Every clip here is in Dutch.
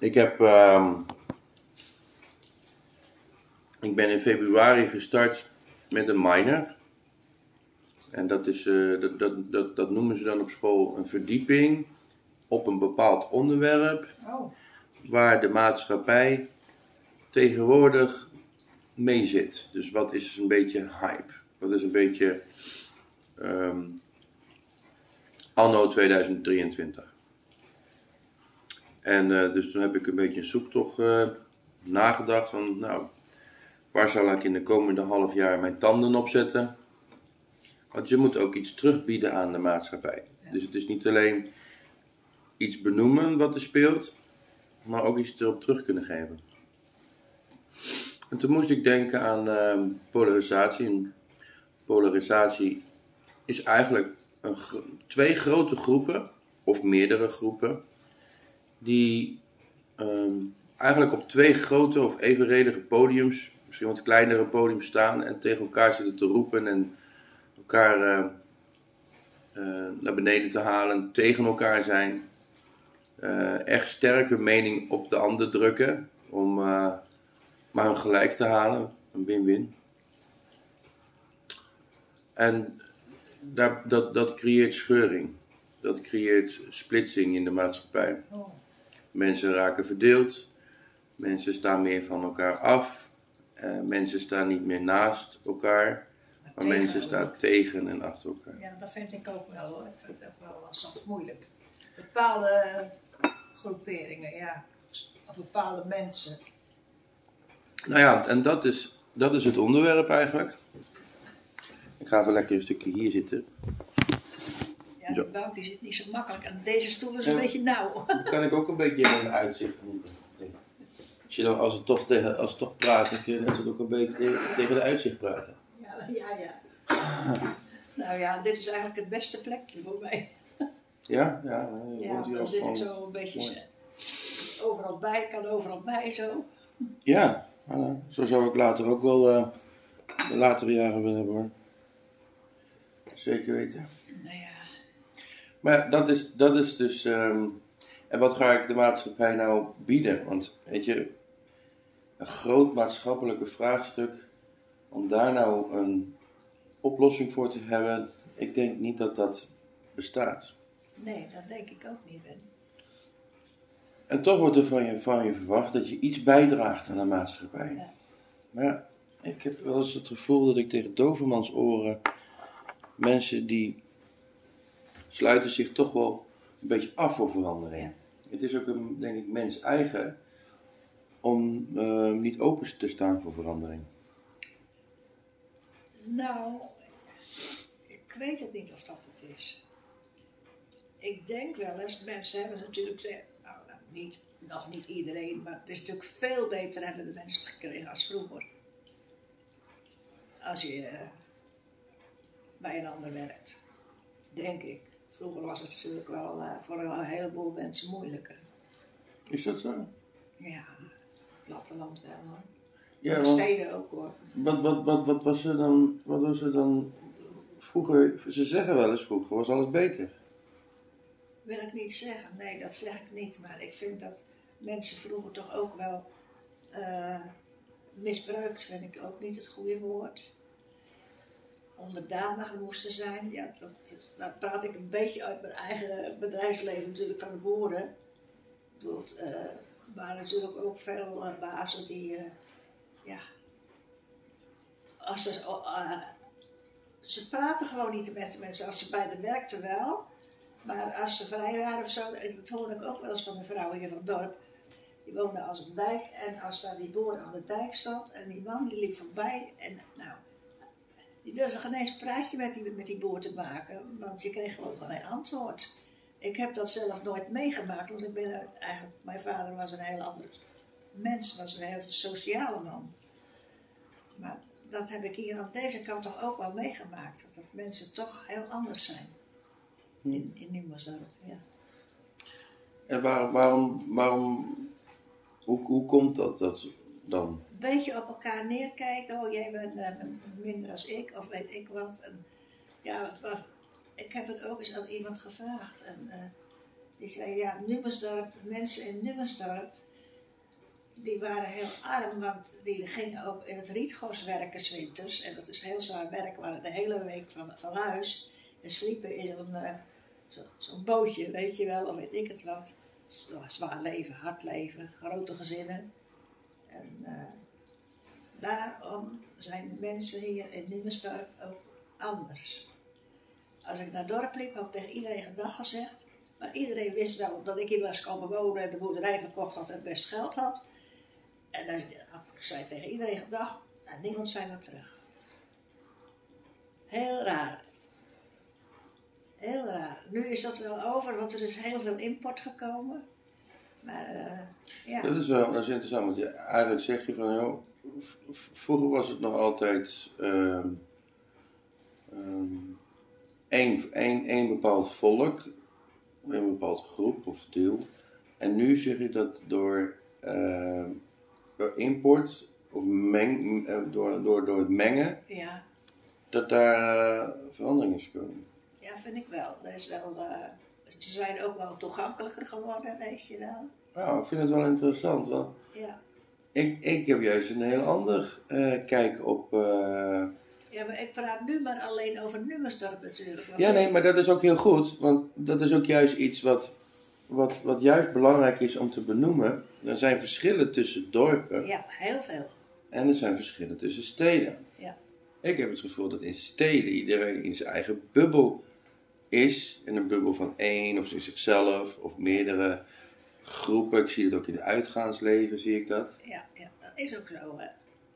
Ik heb. ehm, ik ben in februari gestart met een minor. En dat, is, eh, dat, dat, dat, dat noemen ze dan op school een verdieping op een bepaald onderwerp Oh, waar de maatschappij tegenwoordig mee zit. Dus wat is een beetje hype? Wat is een beetje ehm, anno 2023? En eh, dus toen heb ik een beetje een zoektocht eh, nagedacht van, nou, waar zal ik in de komende half jaar mijn tanden op zetten? Want je moet ook iets terugbieden aan de maatschappij. Dus het is niet alleen iets benoemen wat er speelt, maar ook iets erop terug kunnen geven. En toen moest ik denken aan ehm, polarisatie. En polarisatie is eigenlijk een, twee grote groepen, of meerdere groepen, die ehm, eigenlijk op twee grote of evenredige podiums, misschien wat kleinere podiums staan en tegen elkaar zitten te roepen en elkaar eh, eh, naar beneden te halen, tegen elkaar zijn eh, echt sterk hun mening op de ander drukken om maar hun gelijk te halen. Een win-win. En dat, dat creëert scheuring. Dat creëert splitsing in de maatschappij. oh. Mensen raken verdeeld. Mensen staan meer van elkaar af. Eh, mensen staan niet meer naast elkaar. Maar mensen staan tegen en achter elkaar. Ja, dat vind ik ook wel hoor. Ik vind het ook wel soms moeilijk. Bepaalde groeperingen, ja. Of bepaalde mensen. Nou ja, en dat is, dat is het onderwerp eigenlijk. Ik ga even lekker een stukje hier zitten. Ja, Zo. die zit niet zo makkelijk. En deze stoel is een Ja. beetje nauw. Dan kan ik ook een beetje in een uitzicht genieten. Als, je dan, als, we toch tegen, als we toch praten, kun je ook een beetje tegen, de uitzicht praten. Ja, ja, ja. Nou ja, dit is eigenlijk het beste plekje voor mij. Ja, ja. Ja, dan zit ik zo een beetje mooi. overal bij, kan overal bij zo. Ja, voilà. zo zou ik later ook wel eh, de latere jaren willen hebben hoor. Zeker weten. Maar dat is, dat is dus. ehm, en wat ga ik de maatschappij nou bieden? Want weet je, een groot maatschappelijke vraagstuk, om daar nou een oplossing voor te hebben, ik denk niet dat dat bestaat. nee, dat denk ik ook niet, Ben. En toch wordt er van je, van je verwacht dat je iets bijdraagt aan de maatschappij. Ja. Maar ik heb wel eens het gevoel dat ik tegen dovermans oren mensen die sluiten zich toch wel een beetje af voor verandering. Het is ook een, denk ik, mens eigen om eh, niet open te staan voor verandering. Nou, ik weet het niet of dat het is. Ik denk wel eens, mensen hebben natuurlijk, ze- nou, nou, niet, nog niet iedereen, maar het is natuurlijk veel beter hebben de mensen het gekregen als vroeger. Als je eh, bij een ander werkt, denk ik. Vroeger was het natuurlijk wel eh, voor een heleboel mensen moeilijker. Is dat zo? Ja, platteland wel hoor. Ja, want steden ook hoor. wat, wat, wat, wat was er dan, wat was er dan vroeger, ze zeggen wel eens vroeger, was alles beter. wil ik niet zeggen. Nee, dat zeg ik niet. Maar ik vind dat mensen vroeger toch ook wel eh, misbruikt, vind ik ook niet het goede woord. Onderdanig moesten zijn. Ja, dat, praat ik een beetje uit mijn eigen bedrijfsleven natuurlijk van de boeren. Bedoel, eh, waren natuurlijk ook veel eh, bazen die, eh, ja, als ze, ze praten gewoon niet met de mensen. Als ze bij de werkten wel, maar als ze vrij waren of zo, dat hoorde ik ook wel eens van de vrouw hier van het dorp. Die woonde als een dijk en als daar die boer aan de dijk stond en die man die liep voorbij en nou, die durfde geen eens een praatje met die, met die boer te maken, want je kreeg gewoon geen antwoord. Ik heb dat zelf nooit meegemaakt, want ik ben eigenlijk, mijn vader was een heel ander mens, was een heel sociale man. Maar dat heb ik hier aan deze kant toch ook wel meegemaakt, dat mensen toch heel anders zijn in, in Nieuwersdorp. Ja. En waarom, waarom, waarom hoe, hoe komt dat, dat dan? Een beetje op elkaar neerkijken, oh jij bent eh, minder als ik, of weet ik wat. Ja, ik heb het ook eens aan iemand gevraagd. En eh, die zei, ja, Nummersdorp, mensen in Nummersdorp, die waren heel arm, want die gingen ook in het rietgos werken winters. En dat is heel zwaar werk, waren de hele week van, van huis. En sliepen in zo'n eh, zo, zo'n bootje, weet je wel, of weet ik het wat. Zwa- Zwaar leven, hard leven, grote gezinnen. En daarom zijn mensen hier in Numestorp ook anders. Als ik naar dorp liep, had ik tegen iedereen gedag gezegd. Maar iedereen wist wel dat ik hier was komen wonen en de boerderij verkocht had en best geld had. En dan had ik zei tegen iedereen gedag en niemand zei wat terug. Heel raar. Heel raar. Nu is dat wel over, want er is heel veel import gekomen. Maar eh, ja. Dat is wel dat interessant, want je, eigenlijk zeg je van, joh, vroeger was het nog altijd ehm, ehm, één, één, één bepaald volk, een bepaald groep of deel. En nu zeg je dat door, ehm, door import of meng, eh, door, door, door het mengen, ja. dat daar eh, verandering is gekomen. Ja, vind ik wel. Er is wel eh, ze zijn ook wel toegankelijker geworden, weet je wel. Nou, ik vind het wel interessant, want Ja. Ik, ik heb juist een heel ander eh, kijk op... eh, ja, maar ik praat nu maar alleen over Nummerstorp natuurlijk. Ja, nee, maar dat is ook heel goed, want dat is ook juist iets wat, wat, wat juist belangrijk is om te benoemen. Er zijn verschillen tussen dorpen Ja, heel veel. en er zijn verschillen tussen steden. Ja. Ik heb het gevoel dat in steden iedereen in zijn eigen bubbel is. In een bubbel van één of in zichzelf of meerdere groepen. Ik zie het ook in het uitgaansleven, zie ik dat. Ja, ja, dat is ook zo. Hè.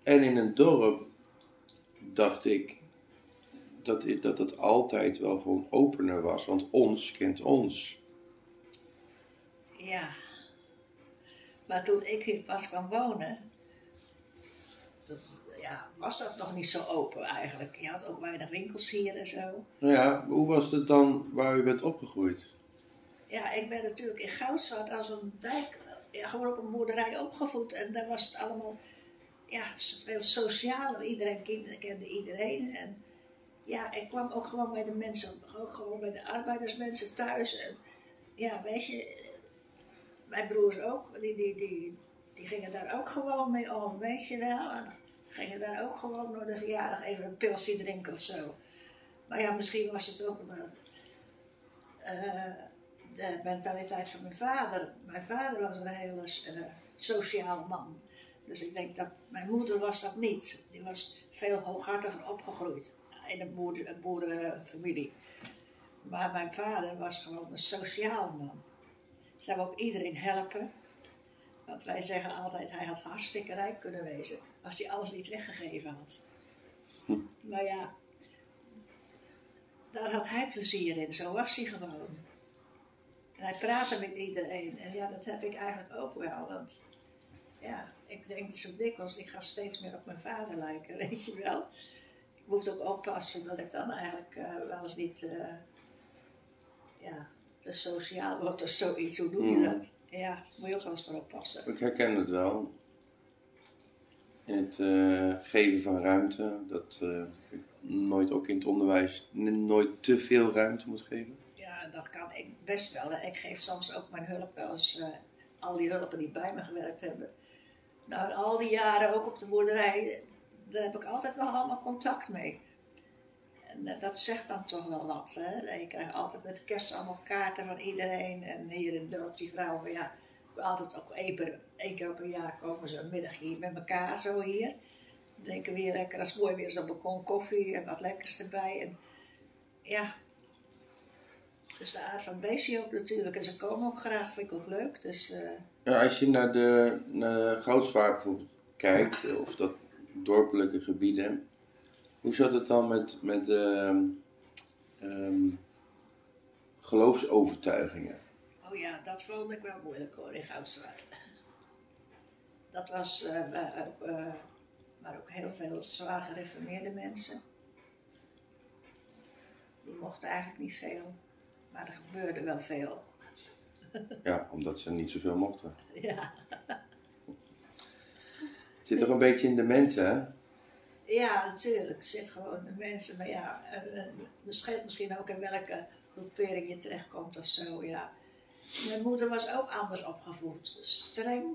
En in een dorp dacht ik dat dat het altijd wel gewoon opener was, want ons kent ons. Ja. Maar toen ik hier pas kwam wonen, dat- ja, was dat nog niet zo open eigenlijk. Je had ook weinig winkels hier en zo. Nou ja, hoe was het dan waar u bent opgegroeid? Ja, ik ben natuurlijk in Goudstad als een dijk, ja, gewoon op een boerderij opgevoed. En daar was het allemaal ja, veel socialer. Iedereen kende, kende iedereen. En ja, ik kwam ook gewoon bij de mensen, ook gewoon bij de arbeidersmensen thuis. En ja, weet je, mijn broers ook, die, die, die, die gingen daar ook gewoon mee om, weet je wel. En gingen daar ook gewoon door de verjaardag even een pilsje drinken of zo. Maar ja, misschien was het ook een, eh, de mentaliteit van mijn vader. Mijn vader was een hele eh, sociale man. Dus ik denk dat mijn moeder was dat niet. Die was veel hooghartiger opgegroeid in een, boer, boerenfamilie. Maar mijn vader was gewoon een sociaal man. Zou ook iedereen helpen. Want wij zeggen altijd, hij had hartstikke rijk kunnen wezen. Als hij alles niet weggegeven had. Hm. Maar ja, daar had hij plezier in. Zo was hij gewoon. En hij praatte met iedereen. En ja, dat heb ik eigenlijk ook wel. Want ja, ik denk zo dikwijls, ik ga steeds meer op mijn vader lijken, weet je wel. Ik moet ook oppassen dat ik dan eigenlijk eh, wel eens niet eh, ja, te sociaal word of zoiets. Hoe noem je Mm. dat? Ja, moet je ook wel eens voor oppassen. Ik herken het wel. In het eh, geven van ruimte, dat ik nooit ook in het onderwijs nooit te veel ruimte moet geven. Dat kan ik best wel. Ik geef soms ook mijn hulp wel eens, eh, al die hulpen die bij me gewerkt hebben. Nou, al die jaren ook op de boerderij, daar heb ik altijd nog allemaal contact mee. En eh, dat zegt dan toch wel wat. Hè? Je krijgt altijd met kerst allemaal kaarten van iedereen. En hier in het dorp, die vrouwen, ja, altijd ook één, één keer op een jaar komen ze een middagje hier met elkaar zo hier. Drinken we hier lekker, als mooi weer het balkon koffie en wat lekkers erbij. En ja, dat is de aard van het beestje ook natuurlijk. En ze komen ook graag, vind ik ook leuk. Dus eh, Ja, als je naar de, naar Goudswaard bijvoorbeeld kijkt, of dat dorpelijke gebieden, hoe zat het dan met, met ehm, ehm, geloofsovertuigingen? oh ja, dat vond ik wel moeilijk hoor in Goudstraat. Dat was eh, maar ook, maar ook heel veel zwaar gereformeerde mensen. Die mochten eigenlijk niet veel, maar er gebeurde wel veel. Ja, omdat ze niet zoveel mochten. Ja, Het zit toch een beetje in de mensen, hè? ja natuurlijk. Het zit gewoon in mensen. Maar ja, misschien, misschien ook in welke groepering je terechtkomt of zo. Ja. Mijn moeder was ook anders opgevoed. Streng,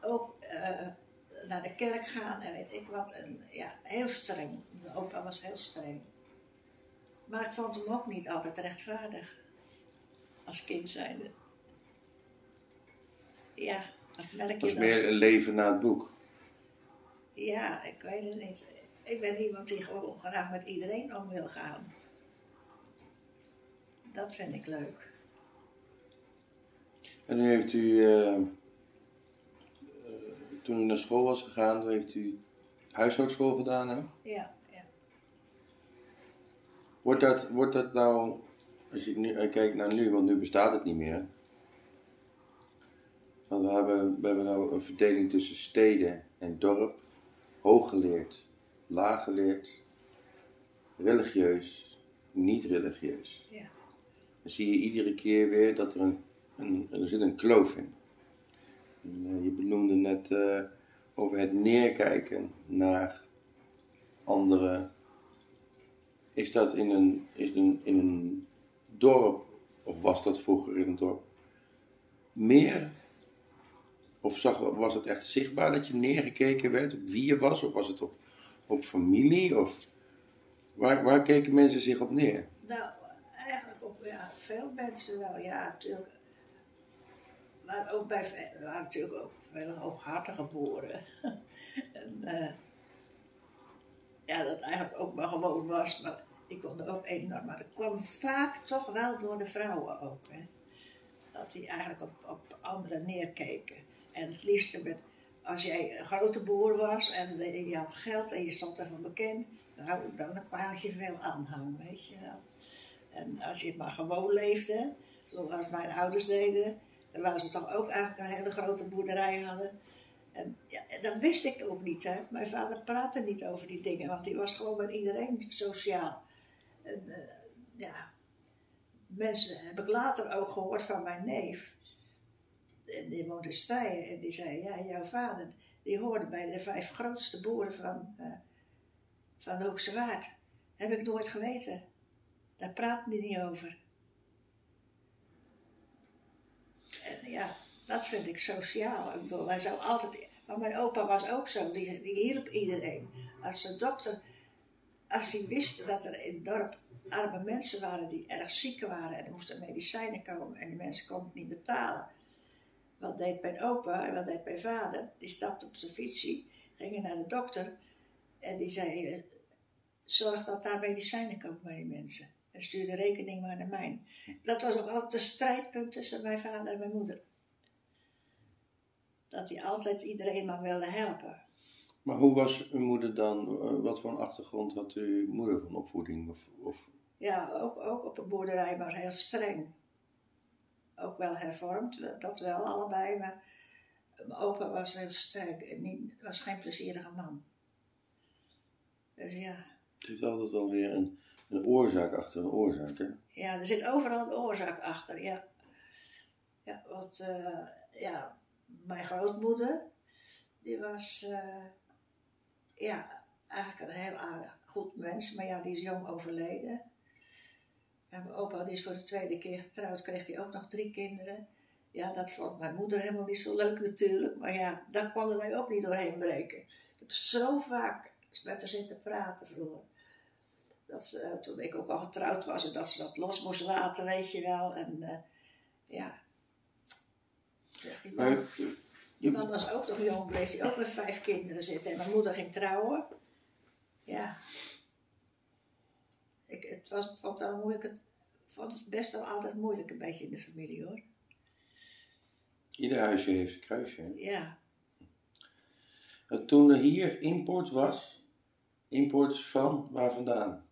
ook eh, naar de kerk gaan en weet ik wat. En ja, heel streng. Mijn opa was heel streng. Maar ik vond hem ook niet altijd rechtvaardig. Als kind zijnde. Ja, dat merk Het je was dan. meer een leven na het boek. Ja, ik weet het niet. Ik ben iemand die gewoon graag met iedereen om wil gaan. Dat vind ik leuk. En nu heeft u, eh, eh, toen u naar school was gegaan, toen heeft u huishoudschool gedaan, hè? Ja. Wordt dat, wordt dat nou, als je nu eh, kijkt naar nu, want nu bestaat het niet meer. Want we hebben, we hebben nou een verdeling tussen steden en dorp. Hooggeleerd, laaggeleerd, religieus, niet religieus. ja. Dan zie je iedere keer weer dat er een, een er zit een kloof in. En, eh, je benoemde net eh, over het neerkijken naar anderen. Is dat in een, is een, in een dorp, of was dat vroeger in een dorp, meer? Of zag, was het echt zichtbaar dat je neergekeken werd op wie je was? Of was het op, op familie? Of waar, waar keken mensen zich op neer? Nou, eigenlijk op ja, veel mensen wel, ja, natuurlijk. Maar ook bij, er waren natuurlijk ook veel hooghartige boeren. en, eh, ja, dat eigenlijk ook maar gewoon was, maar ik vond het ook enorm. Maar het kwam vaak toch wel door de vrouwen ook, hè. Dat die eigenlijk op, op anderen neerkeken. En het liefste met, als jij een grote boer was en je had geld en je stond ervan bekend, nou, dan had je veel aanhang, weet je wel. En als je maar gewoon leefde, zoals mijn ouders deden, dan waren ze toch ook eigenlijk een hele grote boerderij hadden. En ja, dat wist ik ook niet. Hè. Mijn vader praatte niet over die dingen, want die was gewoon met iedereen sociaal. En, eh, ja, mensen heb ik later ook gehoord van mijn neef. En die woont in Stijen en die zei, ja, jouw vader, die hoorde bij de vijf grootste boeren van, eh, van Hoogse Waard. Heb ik nooit geweten. Daar praten die niet over. En ja, dat vind ik sociaal. Ik bedoel, hij zou altijd... Maar mijn opa was ook zo, die, die hielp iedereen. Als de dokter, als hij wist dat er in het dorp arme mensen waren die erg ziek waren en er moesten medicijnen komen en die mensen konden het niet betalen. Wat deed mijn opa en wat deed mijn vader? Die stapte op zijn fietsie, gingen naar de dokter en die zei: Zorg dat daar medicijnen komen bij die mensen. En stuurde rekening maar naar mij. Dat was ook altijd een strijdpunt tussen mijn vader en mijn moeder. Dat hij altijd iedereen maar wilde helpen. Maar hoe was uw moeder dan? eh, Wat voor een achtergrond had uw moeder van opvoeding? Of, of Ja, ook, ook op een boerderij, maar heel streng. Ook wel hervormd, dat wel allebei, maar mijn opa was heel streng en niet, was geen plezierige man. Dus ja, het heeft altijd wel weer een, een oorzaak achter een oorzaak, hè? ja, er zit overal een oorzaak achter, ja. Ja, want eh, ja, mijn grootmoeder, die was eh, ja, eigenlijk een heel aardig, goed mens, maar ja, die is jong overleden. Ja, mijn opa die is voor de tweede keer getrouwd, kreeg hij ook nog drie kinderen. Ja, dat vond mijn moeder helemaal niet zo leuk natuurlijk, maar ja, daar konden wij ook niet doorheen breken. Ik heb zo vaak met haar zitten praten vroeger. Dat ze, eh, toen ik ook al getrouwd was en dat ze dat los moest laten, weet je wel. En eh, ja, zegt Maar, die man was ook nog jong, bleef hij ook met vijf kinderen zitten. En mijn moeder ging trouwen. Ja. Ik, het was, vond het wel moeilijk. Ik vond het best wel altijd moeilijk een beetje in de familie hoor. ieder huisje heeft een kruisje. hè? Ja. En Toen er hier import was, import van waar vandaan?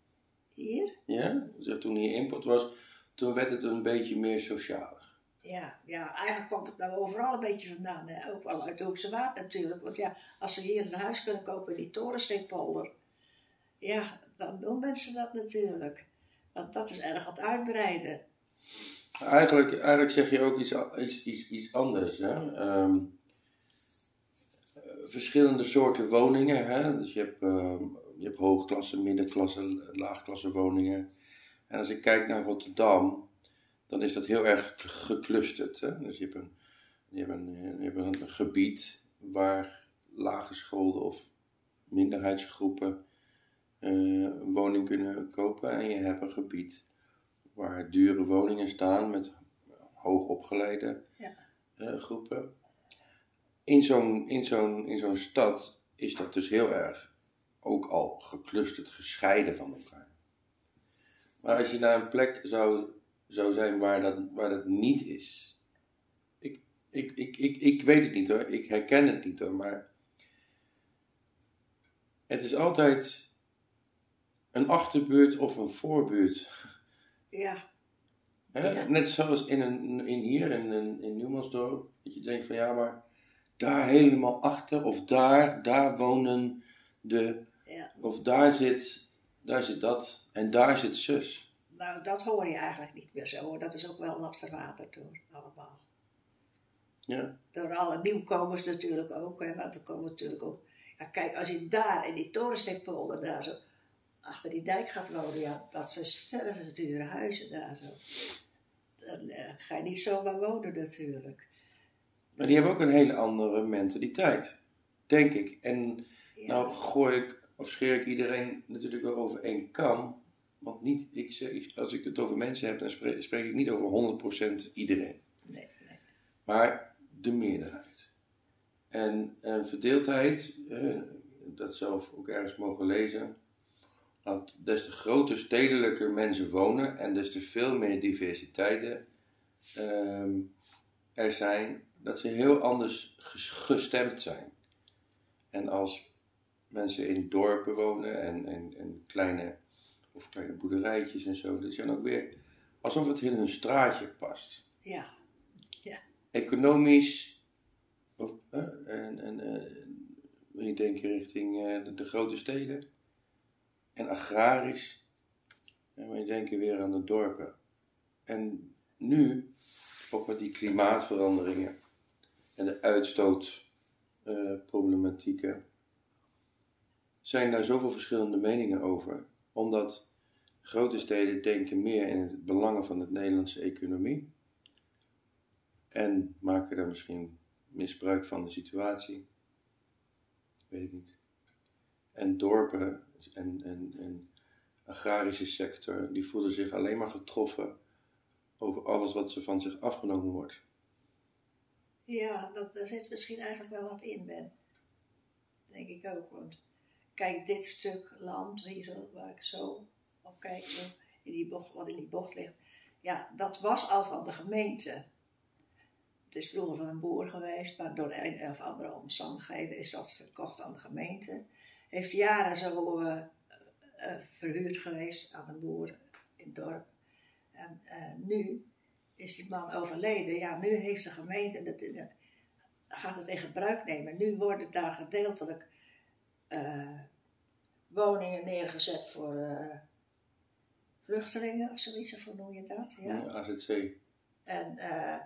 Hier? Ja? Dus toen hier import was, toen werd het een beetje meer socialer. Ja, ja, eigenlijk kwam het nou overal een beetje vandaan. Hè? Wel uit de Hoekse Waard natuurlijk. Want ja, als ze hier een huis kunnen kopen in die Torensteekpolder. Ja, dan doen mensen dat natuurlijk. Want dat is erg aan het uitbreiden. Eigenlijk, eigenlijk zeg je ook iets, iets, iets, iets anders. Hè? Ehm, eh, verschillende soorten woningen. Hè? Dus je hebt, ehm, je hebt hoogklasse, middenklasse, laagklasse woningen. En als ik kijk naar Rotterdam, dan is dat heel erg geclusterd. Hè? Dus je hebt, een, je, hebt een, je hebt een gebied waar laaggeschoolden of minderheidsgroepen eh, een woning kunnen kopen. En je hebt een gebied waar dure woningen staan met hoogopgeleide Ja. eh, groepen. In zo'n, in, zo'n, in zo'n stad is dat dus heel erg ook al geclusterd, gescheiden van elkaar. Maar als je naar een plek zou, zou zijn waar dat, waar dat niet is. Ik, ik, ik, ik, ik weet het niet hoor, ik herken het niet hoor, maar het is altijd een achterbuurt of een voorbuurt. Ja, Hè? Ja. Net zoals in, een, in hier, in, in, in Nieuwmansdorp, dat je denkt van ja, maar daar helemaal achter, of daar, daar wonen de, ja. of daar zit, daar zit dat, en daar zit zus. Nou, dat hoor je eigenlijk niet meer zo hoor. Dat is ook wel wat verwaterd hoor, allemaal. Ja, Door alle nieuwkomers natuurlijk ook, hè, want er komen natuurlijk ook... Ja, kijk, als je daar in die torensteekpolder daar zo achter die dijk gaat wonen, ja, dat zijn stervensdure huizen daar zo. Dan eh, ga je niet zomaar wonen natuurlijk. maar die hebben ook een hele andere mentaliteit, denk ik. En Ja, nou gooi ik, of scheer ik iedereen natuurlijk wel over één kam, want niet, ik, zeg- als ik het over mensen heb, dan spreek, spreek ik niet over 100% iedereen. nee, nee. maar de meerderheid. En een verdeeldheid, eh, dat zelf ook ergens mogen lezen, dat des te groter stedelijker mensen wonen en des te veel meer diversiteiten ehm, er zijn, dat ze heel anders ges- gestemd zijn. En als mensen in dorpen wonen en, en, en kleine, of kleine boerderijtjes en zo, dat zijn ook weer alsof het in hun straatje past. Ja, economisch, of, eh, en, en, eh, je denken richting eh, de, de grote steden, en agrarisch, en wil je denken weer aan de dorpen. En nu, ook met die klimaatveranderingen en de uitstootproblematieken, zijn daar zoveel verschillende meningen over, omdat grote steden denken meer in het belangen van de Nederlandse economie en maken daar misschien misbruik van de situatie. Weet ik niet. En dorpen en, en, en agrarische sector, die voelen zich alleen maar getroffen over alles wat ze van zich afgenomen wordt. ja dat, daar zit misschien eigenlijk wel wat in, Ben. Denk ik ook, want kijk, dit stuk land, hier zo, waar ik zo op kijk, in die bocht, wat in die bocht ligt, ja, dat was al van de gemeente. Het is vroeger van een boer geweest, maar door een of andere omstandigheden is dat verkocht aan de gemeente. Heeft jaren zo eh, verhuurd geweest aan een boer in het dorp. En eh, nu is die man overleden. Ja, nu heeft de gemeente het, gaat het in gebruik nemen. Nu worden daar gedeeltelijk eh, woningen neergezet voor eh, vluchtelingen of zoiets, of hoe noem je dat? Ja. AZC. En eh,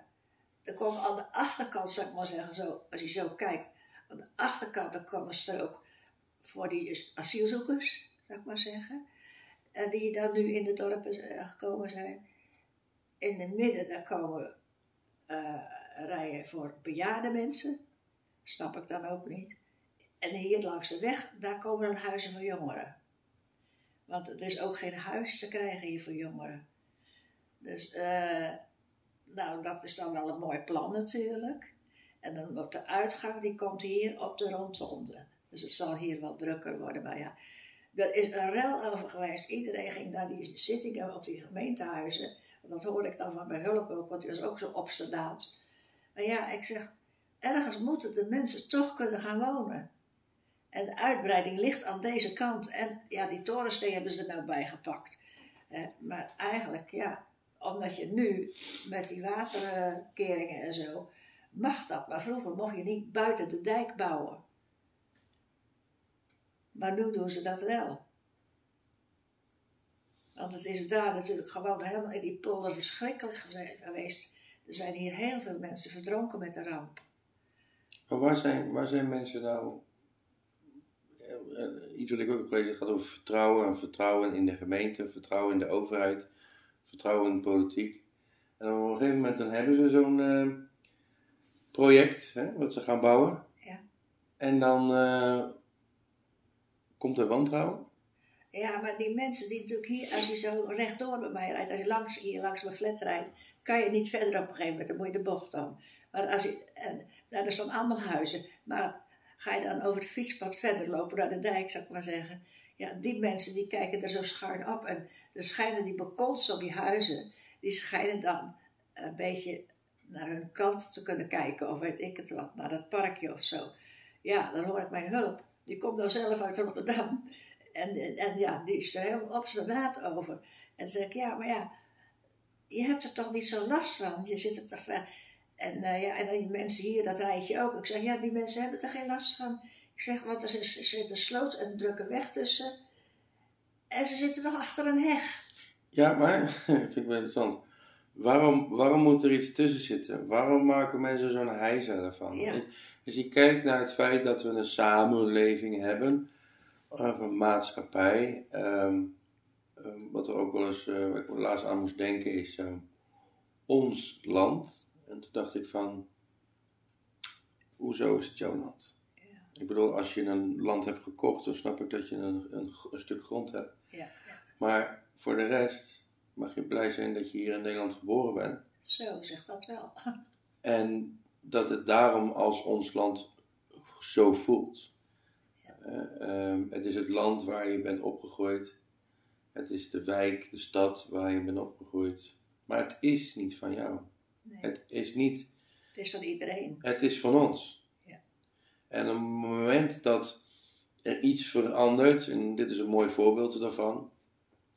er komen aan de achterkant, zou ik maar zeggen, zo, als je zo kijkt, aan de achterkant dan komen ze ook voor die asielzoekers, zou ik maar zeggen. En die dan nu in de dorpen gekomen zijn. In het midden, daar komen rijen voor bejaarde mensen. Snap ik dan ook niet. En hier langs de weg, daar komen dan huizen voor jongeren. Want het is ook geen huis te krijgen hier voor jongeren. Dus, eh, nou, dat is dan wel een mooi plan natuurlijk. En dan op de uitgang, die komt hier op de rondonde. Dus het zal hier wel drukker worden. Maar ja, er is een rel over geweest. Iedereen ging naar die zittingen op die gemeentehuizen. En dat hoorde ik dan van mijn hulp ook, want die was ook zo obstinaat. Maar ja, ik zeg, ergens moeten de mensen toch kunnen gaan wonen. En de uitbreiding ligt aan deze kant. En ja, die torensteen hebben ze er nou bijgepakt. Eh, maar eigenlijk, ja, omdat je nu met die waterkeringen en zo, mag dat. Maar vroeger mocht je niet buiten de dijk bouwen. Maar nu doen ze dat wel. Want het is daar natuurlijk gewoon helemaal in die polder verschrikkelijk geweest. Er zijn hier heel veel mensen verdronken met de ramp. Waar zijn, waar zijn mensen nou... eh, Iets wat ik ook gelezen gaat over vertrouwen. En vertrouwen in de gemeente, vertrouwen in de overheid, vertrouwen in de politiek. En op een gegeven moment dan hebben ze zo'n eh, project hè, wat ze gaan bouwen. Ja. En dan eh, komt er wantrouwen. Ja, maar die mensen die natuurlijk hier, als je zo rechtdoor bij mij rijdt, als je langs, hier langs mijn flat rijdt, kan je niet verder op een gegeven moment, dan moet je de bocht om. Maar als je, en, nou, er staan allemaal huizen, maar ga je dan over het fietspad verder lopen naar de dijk, zou ik maar zeggen. Ja, die mensen die kijken er zo schuin op en er schijnen die balkons op die huizen, die schijnen dan een beetje naar hun kant te kunnen kijken, of weet ik het wat, naar dat parkje of zo. Ja, dan hoor ik mijn hulp. Die komt nou zelf uit Rotterdam. En, en ja, die is er heel obstinaat over. En dan zeg ik, ja, maar ja, je hebt er toch niet zo last van. Je zit er te ver. En, uh, ja, en die mensen hier, dat rijtje ook. Ik zeg, ja, die mensen hebben er geen last van. Ik zeg, want er zit een sloot en een drukke weg tussen. En ze zitten nog achter een heg. Ja, maar, vind ik wel interessant. Waarom, waarom moet er iets tussen zitten? Waarom maken mensen zo'n heisa ervan? Ja. Als je kijkt naar het feit dat we een samenleving hebben, of een maatschappij, ehm, ehm, wat er ook wel eens, uh, waar ik laatst aan moest denken, is ehm, ons land. En toen dacht ik van, hoezo is het jouw land? Ja. Ik bedoel, als je een land hebt gekocht, dan snap ik dat je een, een, een stuk grond hebt. Ja, ja. Maar voor de rest mag je blij zijn dat je hier in Nederland geboren bent. Zo zegt dat wel. En dat het daarom als ons land zo voelt. Uh, um, het is het land waar je bent opgegroeid. Het is de wijk, de stad waar je bent opgegroeid. Maar het is niet van jou. Nee, Het is niet, het is van iedereen. het is van ons. Ja. En op het moment dat er iets verandert, en dit is een mooi voorbeeld daarvan,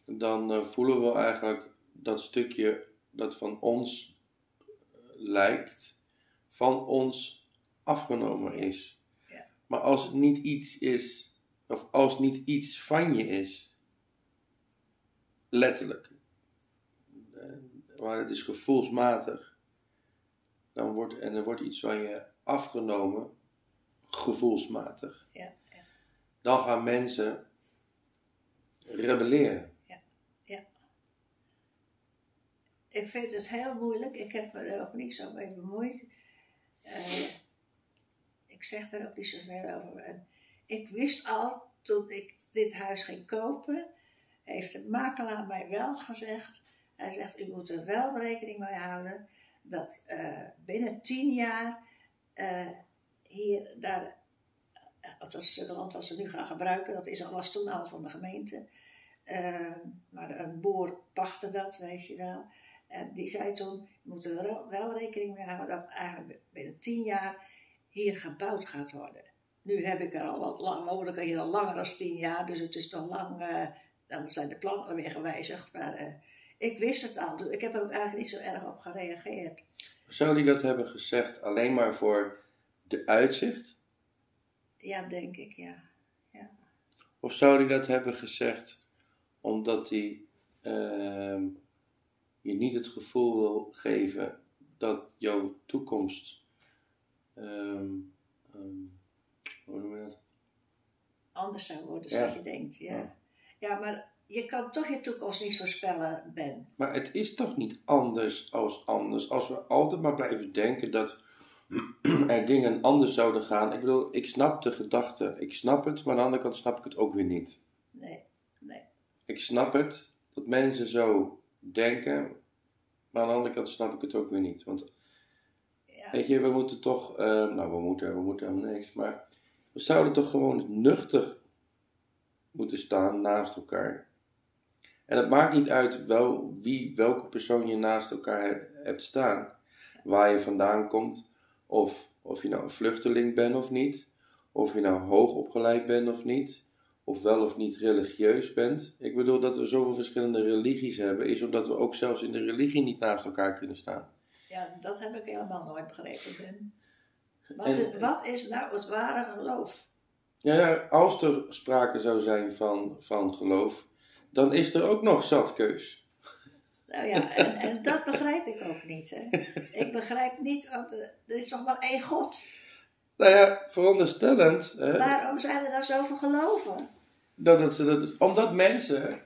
dan uh, voelen we eigenlijk dat stukje dat van ons uh, lijkt, van ons afgenomen is. Ja. Maar als het niet iets is, of als niet iets van je is, letterlijk, eh, maar het is gevoelsmatig, dan wordt, en er wordt iets van je afgenomen, gevoelsmatig, Ja, ja. dan gaan mensen rebelleren. Ik vind het heel moeilijk. Ik heb me er ook niet zo mee bemoeid. Uh, ik zeg daar ook niet zoveel over. En ik wist al, toen ik dit huis ging kopen, heeft de makelaar mij wel gezegd. Hij zegt, u moet er wel rekening mee houden dat uh, binnen tien jaar uh, hier, daar, dat stuk land wat ze nu gaan gebruiken, dat is, was toen al van de gemeente. maar een boer pachtte dat, weet je wel. En die zei toen, je moet er wel rekening mee houden dat eigenlijk binnen tien jaar hier gebouwd gaat worden. Nu heb ik er al wat lang, mogelijk hier al langer dan tien jaar, dus het is nog lang, dan zijn de plannen weer gewijzigd. Maar ik wist het al, dus ik heb er ook eigenlijk niet zo erg op gereageerd. Zou die dat hebben gezegd alleen maar voor de uitzicht? Ja, denk ik, ja. ja. Of zou hij dat hebben gezegd omdat hij uh, je niet het gevoel wil geven dat jouw toekomst. Um, um, hoe noem je dat? Anders zou worden, zoals ja. je denkt. Ja. ja. Ja. maar je kan toch je toekomst niet voorspellen, Ben. Maar het is toch niet anders als anders. Als we altijd maar blijven denken dat er dingen anders zouden gaan. Ik bedoel, ik snap de gedachte. Ik snap het, maar aan de andere kant snap ik het ook weer niet. Nee, nee. Ik snap het dat mensen zo denken, maar aan de andere kant snap ik het ook weer niet. Want, ja. weet je, we moeten toch, uh, nou we moeten, we moeten helemaal niks, maar we zouden toch gewoon nuchter moeten staan naast elkaar. En het maakt niet uit wel, wie, welke persoon je naast elkaar hebt staan, waar je vandaan komt, of, of je nou een vluchteling bent of niet, of je nou hoog opgeleid bent of niet of wel of niet religieus bent. Ik bedoel dat we zoveel verschillende religies hebben, is omdat we ook zelfs in de religie niet naast elkaar kunnen staan. Ja, dat heb ik helemaal nooit begrepen, Ben. Wat, en, wat is nou het ware geloof? Ja, ja, als er sprake zou zijn van, van geloof, dan is er ook nog zat keus. Nou ja, en, en dat begrijp ik ook niet. Hè. Ik begrijp niet, want er is toch maar één God. Nou ja, veronderstellend. Hè, Waarom zijn er dan zoveel geloven? Dat het, dat het, omdat mensen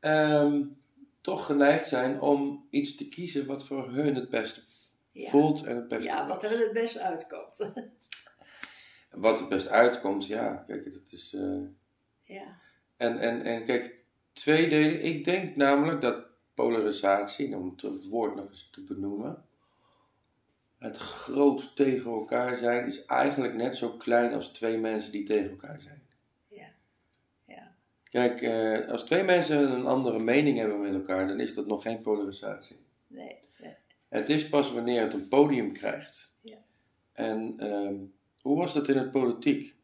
um, toch geneigd zijn om iets te kiezen wat voor hun het beste Ja. voelt en het beste Ja, wat er het best uitkomt. Wat er best uitkomt, ja, kijk, dat is. eh, Ja, En, en, en kijk, twee delen. Ik denk namelijk dat polarisatie, om het- woord nog eens te benoemen, het groot tegen elkaar zijn is eigenlijk net zo klein als twee mensen die tegen elkaar zijn. ja, ja, Kijk, eh, als twee mensen een andere mening hebben met elkaar, dan is dat nog geen polarisatie. nee, nee. Het is pas wanneer het een podium krijgt. Ja. En ehm, hoe was dat in het politiek?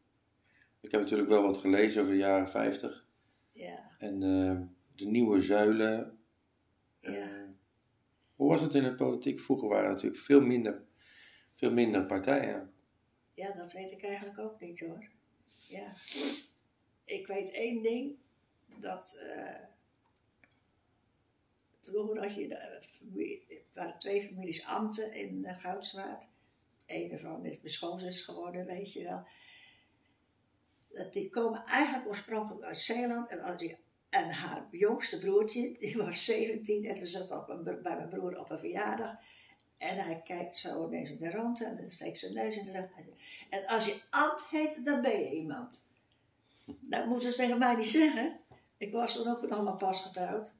Ik heb natuurlijk wel wat gelezen over de jaren 50 ja, en ehm, de nieuwe zuilen. ja. Eh, hoe was het in het politiek? Vroeger waren er natuurlijk veel minder, veel minder partijen. Ja, dat weet ik eigenlijk ook niet hoor. Ja. Ik weet één ding, dat eh, vroeger had je, de, eh, het waren twee families ambten in uh, Goudswaard. Eén ervan is mijn schoonzus geworden, weet je wel. Die komen eigenlijk oorspronkelijk uit Zeeland en, die, en haar jongste broertje, die was 17 en we zaten op een, bij mijn broer op een verjaardag. En hij kijkt zo ineens op de rand en dan steekt zijn neus in de lucht. En als je Ant heet, dan ben je iemand. Dat moeten ze tegen mij niet zeggen. Ik was toen ook nog maar pas getrouwd.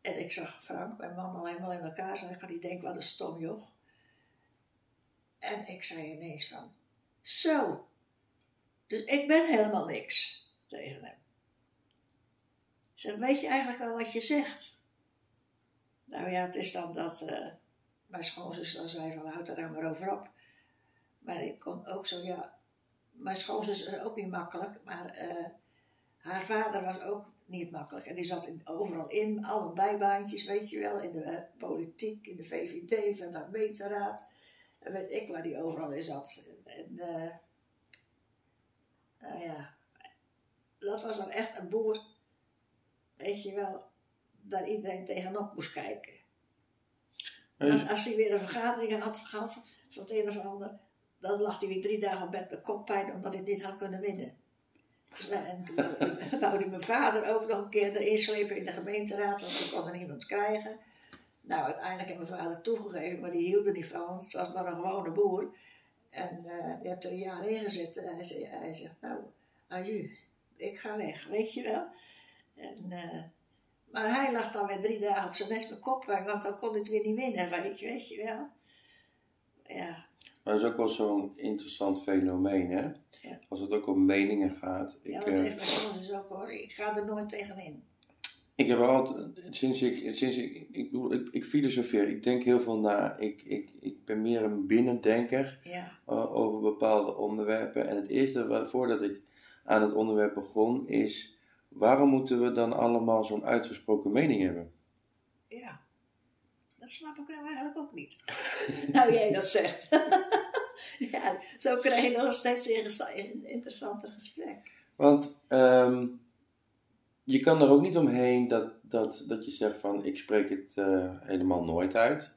En ik zag Frank, mijn man, al helemaal in elkaar zeggen. Die denkt, wat een stom joch. En ik zei ineens van, zo. Dus ik ben helemaal niks tegen hem. Ik zeg, weet je eigenlijk wel wat je zegt? Nou ja, het is dan dat eh, mijn schoonzus dan zei van, houd er dan maar over op. Maar ik kon ook zo, ja, mijn schoonzus is ook niet makkelijk, maar eh, haar vader was ook niet makkelijk. En die zat overal in, alle bijbaantjes, weet je wel, in de eh, politiek, in de VVD, van de gemeenteraad. En weet ik waar die overal in zat. En, nou ja, dat was dan echt een boer, weet je wel, daar iedereen tegenop moest kijken. Als hij weer een vergadering had gehad, van het een of ander, dan lag hij weer drie dagen op bed met koppijn omdat hij het niet had kunnen winnen. Dus, nou, en toen wou- hij mijn vader ook nog een keer erin slepen in de gemeenteraad, want ze konden niemand krijgen. Nou, uiteindelijk heeft mijn vader toegegeven, maar die hield er niet van, want het was maar een gewone boer. En eh die heeft er een jaar in gezet. En hij, zei, hij zegt, nou, ik ga weg, weet je wel. En, eh, maar hij lag dan weer drie dagen op zijn nest met koppijn, want dan kon het weer niet winnen, weet je, weet je wel. Ja, Maar dat is ook wel zo'n interessant fenomeen, hè? Ja. Als het ook om meningen gaat. Ik, ja dat heeft mijn zoon dus ook hoor. Ik ga er nooit tegenin. Ik heb altijd, sinds ik, sinds ik, ik bedoel, ik, ik filosofeer, ik denk heel veel na. Ik, ik, ik ben meer een binnendenker Ja, uh, over bepaalde onderwerpen. En het eerste voordat ik aan het onderwerp begon is, waarom moeten we dan allemaal zo'n uitgesproken mening hebben? ja. Dat snap ik nou eigenlijk ook niet. nou, jij dat zegt. ja, zo krijg je nog steeds een interessanter gesprek. Want ehm, je kan er ook niet omheen dat, dat, dat je zegt van, ik spreek het eh, helemaal nooit uit.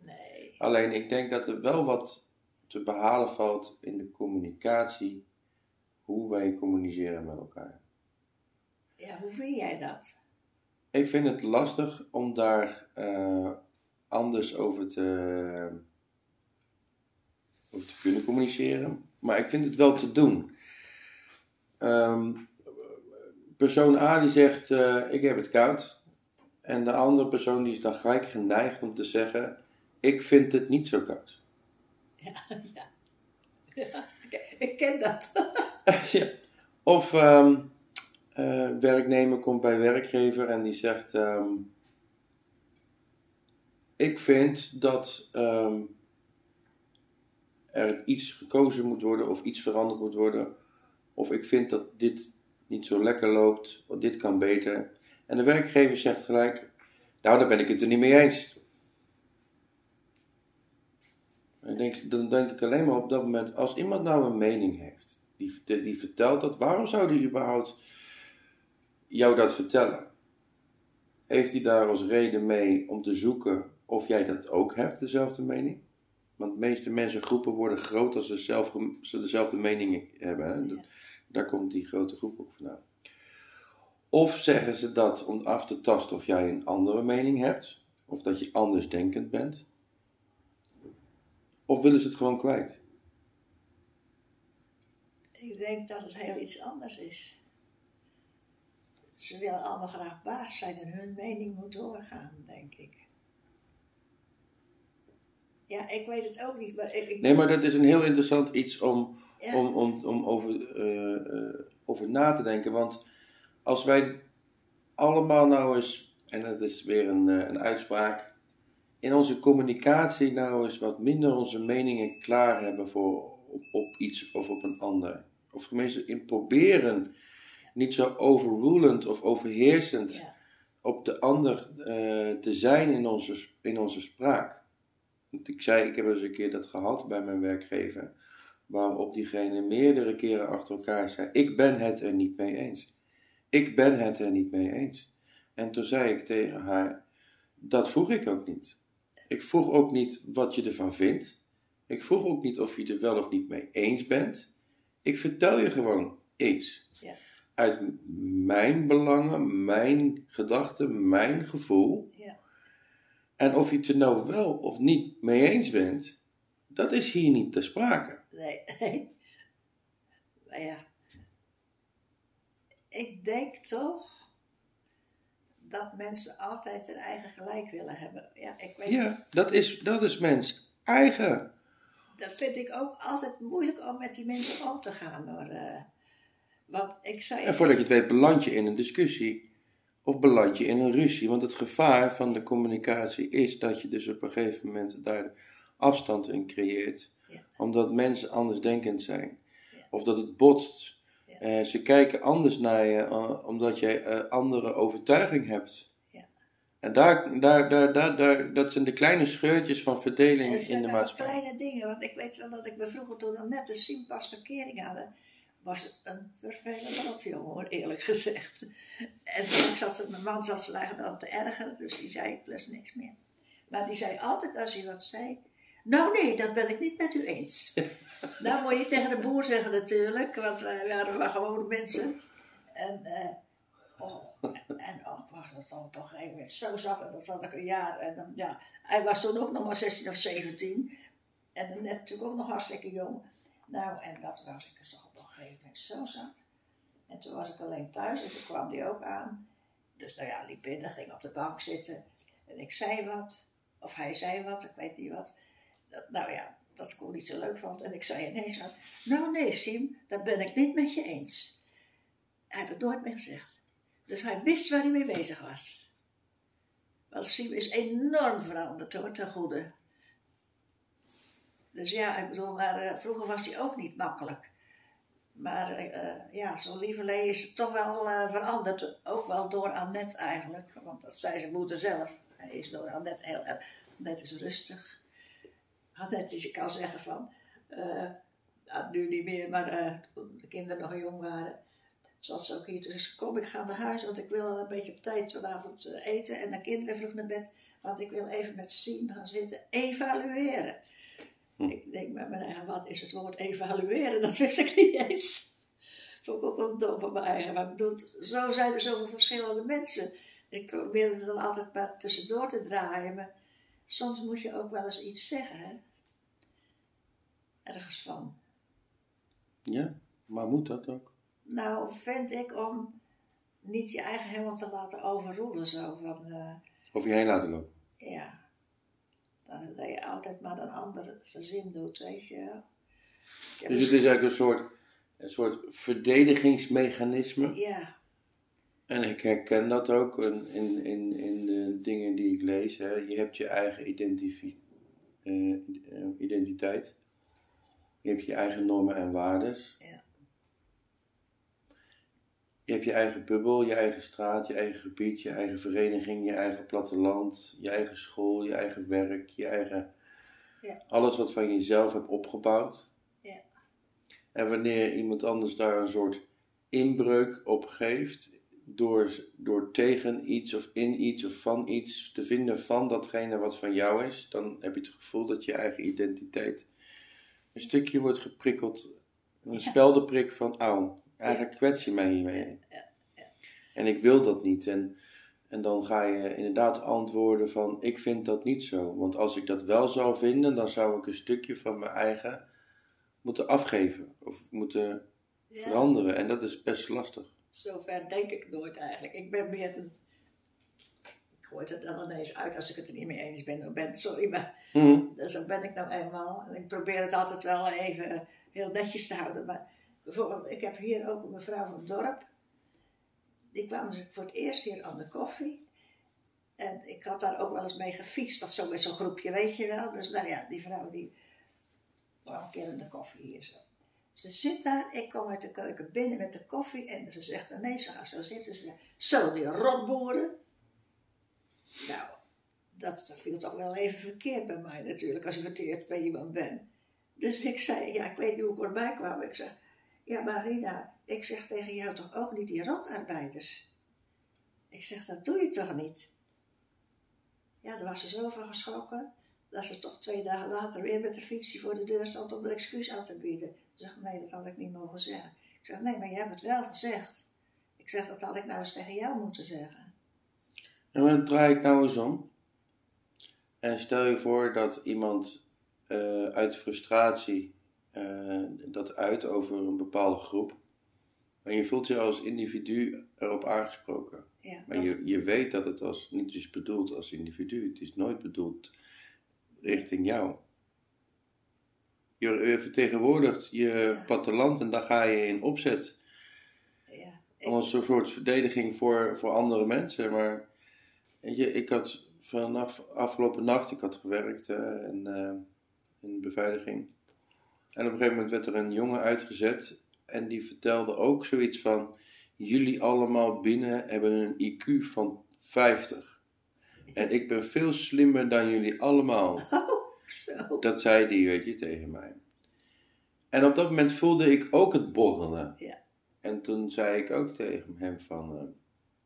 Nee. Alleen ik denk dat er wel wat te behalen valt in de communicatie, hoe wij communiceren met elkaar. Ja, hoe vind jij dat? Ik vind het lastig om daar eh, anders over te, over te kunnen communiceren, maar ik vind het wel te doen. Ehm, persoon A die zegt, eh, ik heb het koud. En de andere persoon die is dan gelijk geneigd om te zeggen, ik vind het niet zo koud. Ja, ja. ja ik- ken dat. ja. Of eh, werknemer komt bij werkgever en die zegt: ehm, Ik vind dat ehm, er iets gekozen moet worden of iets veranderd moet worden. Of ik vind dat dit niet zo lekker loopt, of dit kan beter. En de werkgever zegt gelijk: Nou, daar ben ik het er niet mee eens. En ik denk, dan denk ik alleen maar op dat moment, als iemand nou een mening heeft, die, die, die vertelt dat, waarom zou die überhaupt jou dat vertellen? Heeft hij daar als reden mee om te zoeken of jij dat ook hebt, dezelfde mening? Want de meeste mensen, groepen worden groot als ze, zelf, ze dezelfde mening hebben. Hè? Ja. Daar komt die grote groep ook vandaan. Of zeggen ze dat om af te tasten of jij een andere mening hebt, of dat je anders denkend bent. Of willen ze het gewoon kwijt? denk dat het heel iets anders is. Ze willen allemaal graag baas zijn en hun mening moet doorgaan, denk ik. Ja, ik weet het ook niet, maar ik... ik Nee, maar dat is een heel interessant iets om, Ja. om, om, om over, eh, over na te denken. Want als wij allemaal nou eens, en dat is weer een, eh, een uitspraak, in onze communicatie nou eens wat minder onze meningen klaar hebben voor op, op iets of op een ander. Of tenminste in proberen niet zo overrulend of overheersend Ja. op de ander eh, te zijn in onze, in onze spraak. Want ik zei, ik heb eens een keer dat gehad bij mijn werkgever, waarop diegene meerdere keren achter elkaar zei: Ik ben het er niet mee eens. Ik ben het er niet mee eens. En toen zei ik tegen haar: Dat vroeg ik ook niet. Ik vroeg ook niet wat je ervan vindt. Ik vroeg ook niet of je het er wel of niet mee eens bent. Ik vertel je gewoon iets. Ja. Uit mijn belangen, mijn gedachten, mijn gevoel. En of je het er nou wel of niet mee eens bent, dat is hier niet ter sprake. Nee, nee. Maar ja. Ik denk toch dat mensen altijd hun eigen gelijk willen hebben. Ja, ik weet Ja, dat is, dat is mens eigen. Dat vind ik ook altijd moeilijk om met die mensen om te gaan hoor. eh. want ik zei. En voordat je het weet, beland je in een discussie of beland je in een ruzie. Want het gevaar van de communicatie is dat je dus op een gegeven moment daar afstand in creëert. Ja. Omdat mensen andersdenkend zijn. Ja. Of dat het botst. Ja. Eh, ze kijken anders naar je eh, omdat jij eh, andere overtuiging hebt. En daar, daar, daar, daar, daar, dat zijn de kleine scheurtjes van verdeling in zijn de maatschappij. kleine dingen, want ik weet wel dat ik me vroeger toen we net een Simpas verkering hadden, was het een vervelend rotjongen hoor, eerlijk gezegd. En ik zat, ze- mijn man zat eigen dan te ergeren, dus die zei plus niks meer. Maar die zei altijd als hij wat zei, nou nee, dat ben ik niet met u eens. nou moet je tegen de boer zeggen natuurlijk, want wij waren maar gewone mensen. En, eh, oh, en oh, was het dan op een gegeven moment zo zat het, dat zat ik een jaar. En dan, ja, hij was toen ook nog maar 16 of 17. En net natuurlijk ook nog hartstikke jong. Nou, en dat was ik dus toch gegeven moment zo zat. En toen was ik alleen thuis en toen kwam die ook aan. Dus nou ja, liep binnen, ging op de bank zitten. En ik zei wat, of hij zei wat, ik weet niet wat. Dat, nou ja, dat ik niet zo leuk vond. En ik zei ineens van, nou nee Sim, dat ben ik niet met je eens. Hij heeft het nooit meer gezegd. Dus hij wist waar hij mee bezig was. Want Sim is enorm veranderd hoor, ten goede. Dus ja, ik bedoel, maar eh, vroeger was hij ook niet makkelijk. Maar eh, ja, zo'n lieverlee is het toch wel eh, veranderd. Ook wel door Annette eigenlijk. Want dat zei zijn moeder zelf. Hij is door Annette heel erg... Annette is rustig. Annette is, ik kan zeggen van... eh, nou, nu niet meer, maar toen de kinderen nog jong waren... Zat ze ook hier. Ze, kom ik ga naar huis, want ik wil een beetje op tijd vanavond eten. En de kinderen vroeg naar bed. Want ik wil even met Siem gaan zitten evalueren. Ik denk met mijn eigen, wat is het woord evalueren? Dat wist ik niet eens. Vond ik ook wel dom van mijn eigen. Maar ik bedoel, zo zijn er zoveel verschillende mensen. Ik probeer er dan altijd maar tussendoor te draaien. Maar soms moet je ook wel eens iets zeggen, hè? Ergens van. Ja, maar moet dat ook? Nou, vind ik om niet je eigen helemaal te laten overroelen. Zo van, eh, Over je heen laten lopen. ja. Dat je altijd maar een ander zijn zin doet, weet je Dus het is eigenlijk een soort, een soort verdedigingsmechanisme. Ja, En ik herken dat ook in, in, in, in de dingen die ik lees. Hè. Je hebt je eigen identifi- eh, identiteit. Je hebt je eigen normen en waardes. Ja. Je hebt je eigen bubbel, je eigen straat, je eigen gebied, je eigen vereniging, je eigen platteland, je eigen school, je eigen werk, je eigen... Ja. Alles wat van jezelf hebt opgebouwd. Ja. En wanneer iemand anders daar een soort inbreuk op geeft, door, door tegen iets of in iets of van iets te vinden van datgene wat van jou is, dan heb je het gevoel dat je eigen identiteit een stukje wordt geprikkeld. Een Ja. speldenprik van, auw, eigenlijk kwets je mij hiermee. Ja, ja. En ik wil dat niet. En, en dan ga je inderdaad antwoorden van, ik vind dat niet zo. Want als ik dat wel zou vinden, dan zou ik een stukje van mijn eigen moeten afgeven. Of moeten Ja, veranderen. En dat is best lastig. Zover denk ik nooit eigenlijk. Ik ben meer een... Ik gooi het dan ineens uit als ik het er niet mee eens ben. ben sorry, maar Mhm. zo ben ik nou eenmaal. En ik probeer het altijd wel even heel netjes te houden. Maar bijvoorbeeld, ik heb hier ook een mevrouw van het dorp. Die kwam voor het eerst hier aan de koffie. En ik had daar ook wel eens mee gefietst of zo met zo'n groepje, weet je wel. Dus nou ja, die vrouw die kwam een keer aan de koffie hier zo. Ze zit daar, ik kom uit de keuken binnen met de koffie en ze zegt, nee, ze gaat zo zitten. Ze zegt, zo die rotboeren. Nou, dat viel toch wel even verkeerd bij mij natuurlijk, als je verteerd bij iemand bent. Dus ik zei, ja, ik weet niet hoe ik erbij kwam. Ik zei, ja Marina, ik zeg tegen jou toch ook niet die rotarbeiders? Ik zeg, dat doe je toch niet? Ja, daar was ze zo van geschrokken, dat ze toch twee dagen later weer met de fietsje voor de deur stond om een excuus aan te bieden. Ze zegt, nee, dat had ik niet mogen zeggen. Ik zeg, nee, maar je hebt het wel gezegd. Ik zeg, dat had ik nou eens tegen jou moeten zeggen. En dan draai ik nou eens om. En stel je voor dat iemand eh, uit frustratie dat uit over een bepaalde groep. En je voelt je als individu erop aangesproken. Ja, Maar je, je weet dat het als, niet is bedoeld als individu. Het is nooit bedoeld richting jou. Je, vertegenwoordigt je Ja. platteland en daar ga je in opzet. ja, ik- Als een soort verdediging voor, voor andere mensen. Maar weet je, ik had vanaf afgelopen nacht, ik had gewerkt hè, en, eh, in beveiliging. En op een gegeven moment werd er een jongen uitgezet. En die vertelde ook zoiets van: Jullie allemaal binnen hebben een IQ van 50. En ik ben veel slimmer dan jullie allemaal. zo. Dat zei die, weet je, tegen mij. En op dat moment voelde ik ook het borrelen. Ja. En toen zei ik ook tegen hem van, eh,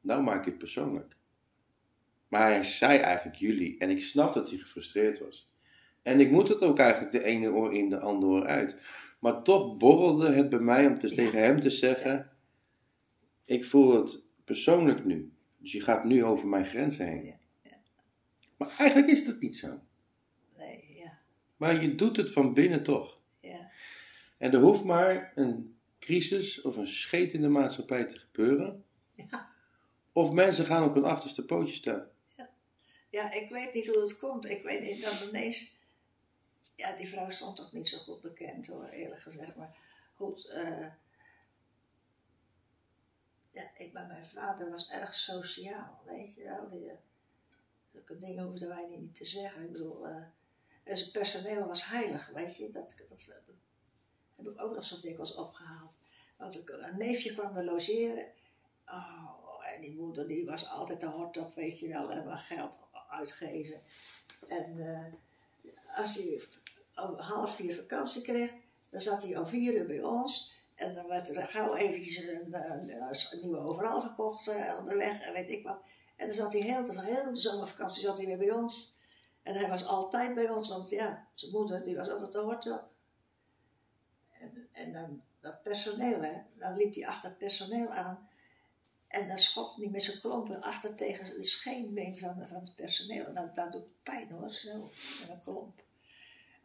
nou maak je het persoonlijk. Maar hij zei eigenlijk jullie. En ik snap dat hij gefrustreerd was. En ik moet het ook eigenlijk de ene oor in, de andere oor uit. Maar toch borrelde het bij mij om te, Ja. tegen hem te zeggen, ik voel het persoonlijk nu. Dus je gaat nu over mijn grenzen heen. Ja, ja. Maar eigenlijk is dat niet zo. Nee, ja, Maar je doet het van binnen toch. ja. En er hoeft maar een crisis of een scheet in de maatschappij te gebeuren. Ja. Of mensen gaan op hun achterste pootje staan. Ja, ik weet niet hoe het komt. Ik weet niet dat ineens... Ja, die vrouw stond toch niet zo goed bekend hoor, eerlijk gezegd. Maar goed, eh ja, ik, maar mijn vader was erg sociaal, weet je wel. Die, eh, zulke dingen hoefden wij niet te zeggen. Ik bedoel, eh, en zijn personeel was heilig, weet je. Dat, dat, dat heb ik ook nog zo dikwijls opgehaald. Want ik- een neefje kwam er logeren. Oh, en die moeder die was altijd de hort op, weet je wel, en geld uitgeven. En als hij half vier vakantie kreeg, dan zat hij om vier uur bij ons. En dan werd er gauw eventjes een, een, nieuwe overal gekocht eh, onderweg en weet ik wat. En dan zat hij heel de, heel zomervakantie zat hij weer bij ons. En hij was altijd bij ons, want ja, zijn moeder die was altijd de hort op. En, en dan dat personeel, hè, dan liep hij achter het personeel aan. En dan schopt hij met zijn klompen achter tegen de scheenbeen van, van het personeel. En dat, dat doet pijn hoor, zo, met een klomp.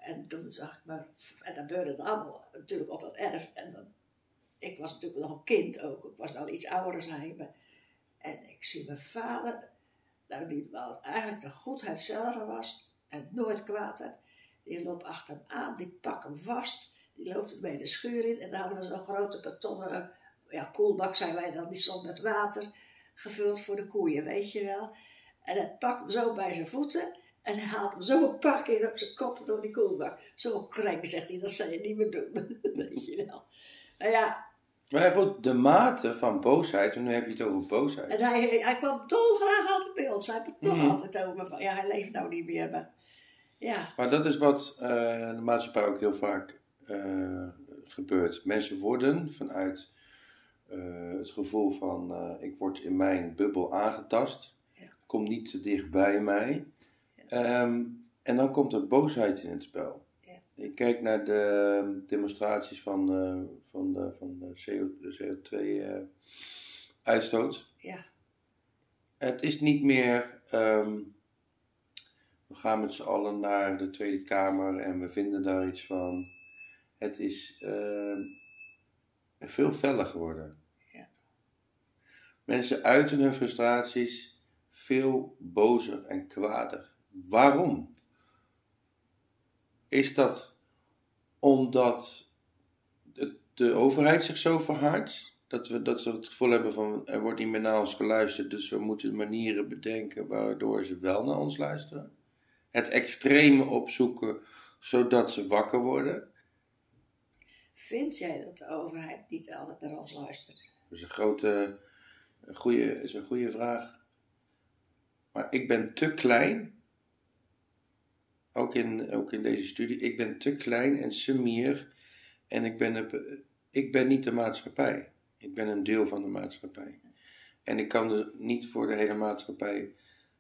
En toen zag ik maar, en dan gebeurde het allemaal natuurlijk op dat erf. En dan, ik was natuurlijk nog een kind ook, ik was wel iets ouder. Maar, en ik zie mijn vader, nou die wel eigenlijk de goedheid zelf was en nooit kwaad had. Die loopt achter hem aan, die pakt hem vast, die loopt bij de schuur in. En dan hadden we zo'n grote betonnen ja, koelbak, zijn wij dan, die stond met water gevuld voor de koeien, weet je wel. En hij pakt hem zo bij zijn voeten en hij haalt hem zo een pak in op zijn kop door die koelbak. Zo kreng, zegt hij, dat zou je niet meer doen, weet je wel. Nou ja, Maar goed, de mate van boosheid, en nu heb je het over boosheid. en hij, hij kwam dolgraag altijd bij ons. Hij had het nog Mhm. altijd over van, ja, hij leeft nou niet meer, maar ja, Maar dat is wat eh, de maatschappij ook heel vaak eh, gebeurt. Mensen worden vanuit eh, het gevoel van ik word in mijn bubbel aangetast, Ja. kom niet te dicht bij mij. Ehm, en dan komt er boosheid in het spel. Ik kijk naar de demonstraties van, eh, van, de, van de CO2-uitstoot. ja, Het is niet meer. ehm, we gaan met z'n allen naar de Tweede Kamer en we vinden daar iets van. Het is. ehm, veel feller geworden. Ja. Mensen uiten hun frustraties veel bozer en kwader. Waarom? Is dat omdat de, de overheid zich zo verhardt? Dat we, dat we het gevoel hebben van er wordt niet meer naar ons geluisterd, dus we moeten manieren bedenken waardoor ze wel naar ons luisteren. Het extreme opzoeken zodat ze wakker worden. Vind jij dat de overheid niet altijd naar ons luistert? Dat is een grote, een goede, is een goede vraag. Maar ik ben te klein, ook in, ook in deze studie, ik ben te klein en semier en ik ben, ik ben niet de maatschappij. Ik ben een deel van de maatschappij. En ik kan dus niet voor de hele maatschappij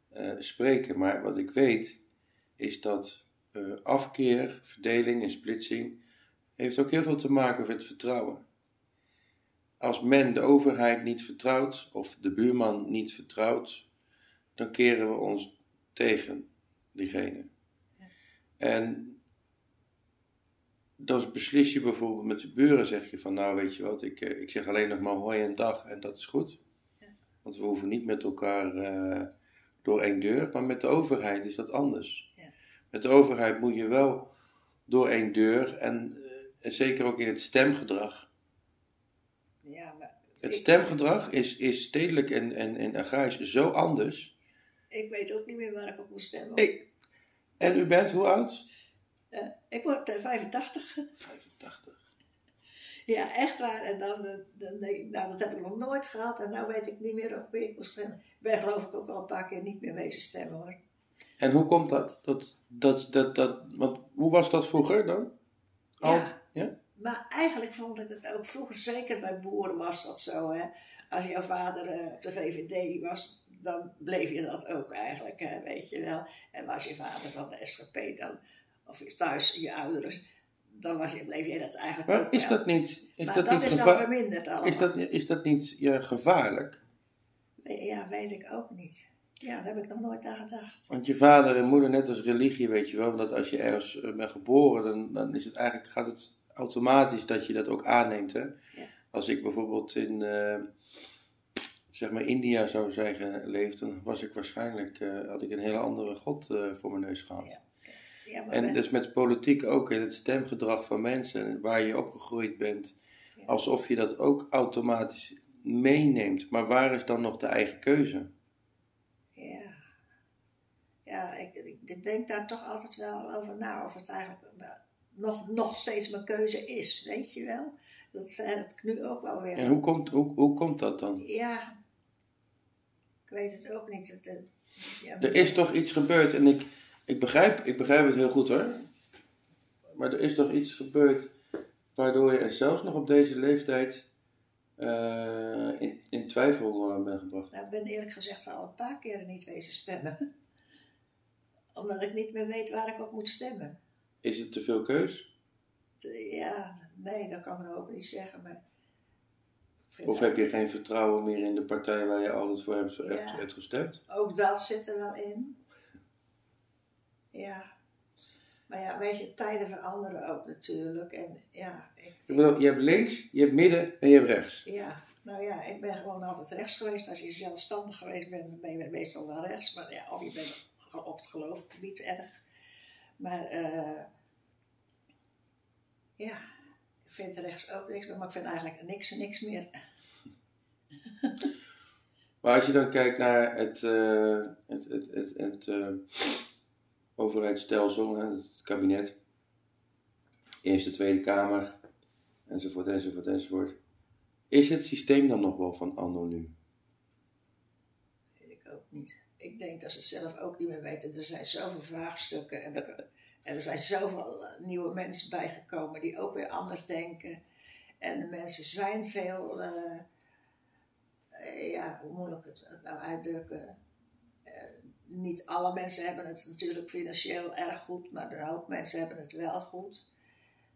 eh, spreken. Maar wat ik weet is dat eh, afkeer, verdeling en splitsing heeft ook heel veel te maken met vertrouwen. Als men de overheid niet vertrouwt of de buurman niet vertrouwt, dan keren we ons tegen diegene. En dan beslis je bijvoorbeeld met de buren, zeg je van nou weet je wat, ik, eh, ik zeg alleen nog maar hoi en dag en dat is goed. Ja. Want we hoeven niet met elkaar eh, door één deur, maar met de overheid is dat anders. Ja. Met de overheid moet je wel door één deur en, eh, en zeker ook in het stemgedrag. Ja, maar Het ik- stemgedrag is, is stedelijk en, en, en agrarisch zo anders. Ik weet ook niet meer waar ik op moet stemmen. Ik, en u bent hoe oud? Eh, ik word eh, 85. 85. Ja, echt waar. En dan, eh, dan denk ik, nou, dat heb ik nog nooit gehad. En nou weet ik niet meer wie ik moet stemmen. Ik ben geloof ik ook al een paar keer niet meer wezen stemmen hoor. En hoe komt dat? dat, dat, dat, dat want hoe was dat vroeger dan? Al- Ja. ja? Maar eigenlijk vond ik het ook vroeger, zeker bij boeren was dat zo. Hè? Als jouw vader eh, op de VVD was, dan bleef je dat ook eigenlijk, weet je wel. En was je vader van de SGP dan, of is thuis je ouders, dan was je, bleef je dat eigenlijk Maar ook is wel. dat niet, is maar dat dat niet, is wel verminderd allemaal. is dat, is dat niet ja, gevaarlijk? Ja, weet ik ook niet. Ja, daar heb ik nog nooit aan gedacht. Want je vader en moeder, net als religie, weet je wel, dat als je ergens eh, bent geboren, dan, dan is het eigenlijk, gaat het automatisch dat je dat ook aanneemt. Hè? Als ik bijvoorbeeld in, eh, zeg maar, India zou zijn geleefd, dan was ik waarschijnlijk, eh, had ik een hele andere God eh, voor mijn neus gehad. Ja. Ja, maar En wij- dus met politiek ook, in het stemgedrag van mensen, en waar je opgegroeid bent, Ja. alsof je dat ook automatisch meeneemt. Maar waar is dan nog de eigen keuze? Ja, ja ik, ik, denk daar toch altijd wel over na of het eigenlijk nog, nog steeds mijn keuze is, weet je wel. Dat heb ik nu ook wel weer. En hoe komt, hoe, hoe komt dat dan? Ja, ik weet het ook niet. Eh, ja, Er is toch iets gebeurd en ik, ik, begrijp, ik begrijp het heel goed hoor. Maar er is toch iets gebeurd waardoor je er zelfs nog op deze leeftijd eh, in, in twijfel eh, bent gebracht. Nou, ik ben eerlijk gezegd al een paar keren niet wezen stemmen. Omdat ik niet meer weet waar ik op moet stemmen. Is het te veel keus? Ja, nee, dat kan ik ook niet zeggen. Maar Of heb je geen vertrouwen meer in de partij waar je altijd voor hebt, hebt, Ja. hebt gestemd? Ook dat zit er wel in. Ja. Maar ja, weet je, tijden veranderen ook natuurlijk. En ja, ik, Ik bedoel, je hebt links, je hebt midden en je hebt rechts. ja, nou ja, ik ben gewoon altijd rechts geweest. Als je zelfstandig geweest bent, ben je meestal wel rechts. Maar ja, of je bent op het geloofgebied erg. Maar eh, ja, ik vind rechts ook niks meer. Maar ik vind eigenlijk niks niks meer. Maar als je dan kijkt naar het, eh, het, het, het, het eh, overheidsstelsel, het kabinet, Eerste, Tweede Kamer, enzovoort, enzovoort, enzovoort. Is het systeem dan nog wel van anno nu? weet ik ook niet. Ik denk dat ze het zelf ook niet meer weten. Er zijn zoveel vraagstukken en er, en er zijn zoveel eh, nieuwe mensen bijgekomen die ook weer anders denken. En de mensen zijn veel, eh, eh, ja, hoe moet ik het nou uitdrukken? Niet alle mensen hebben het natuurlijk financieel erg goed, maar een hoop mensen hebben het wel goed.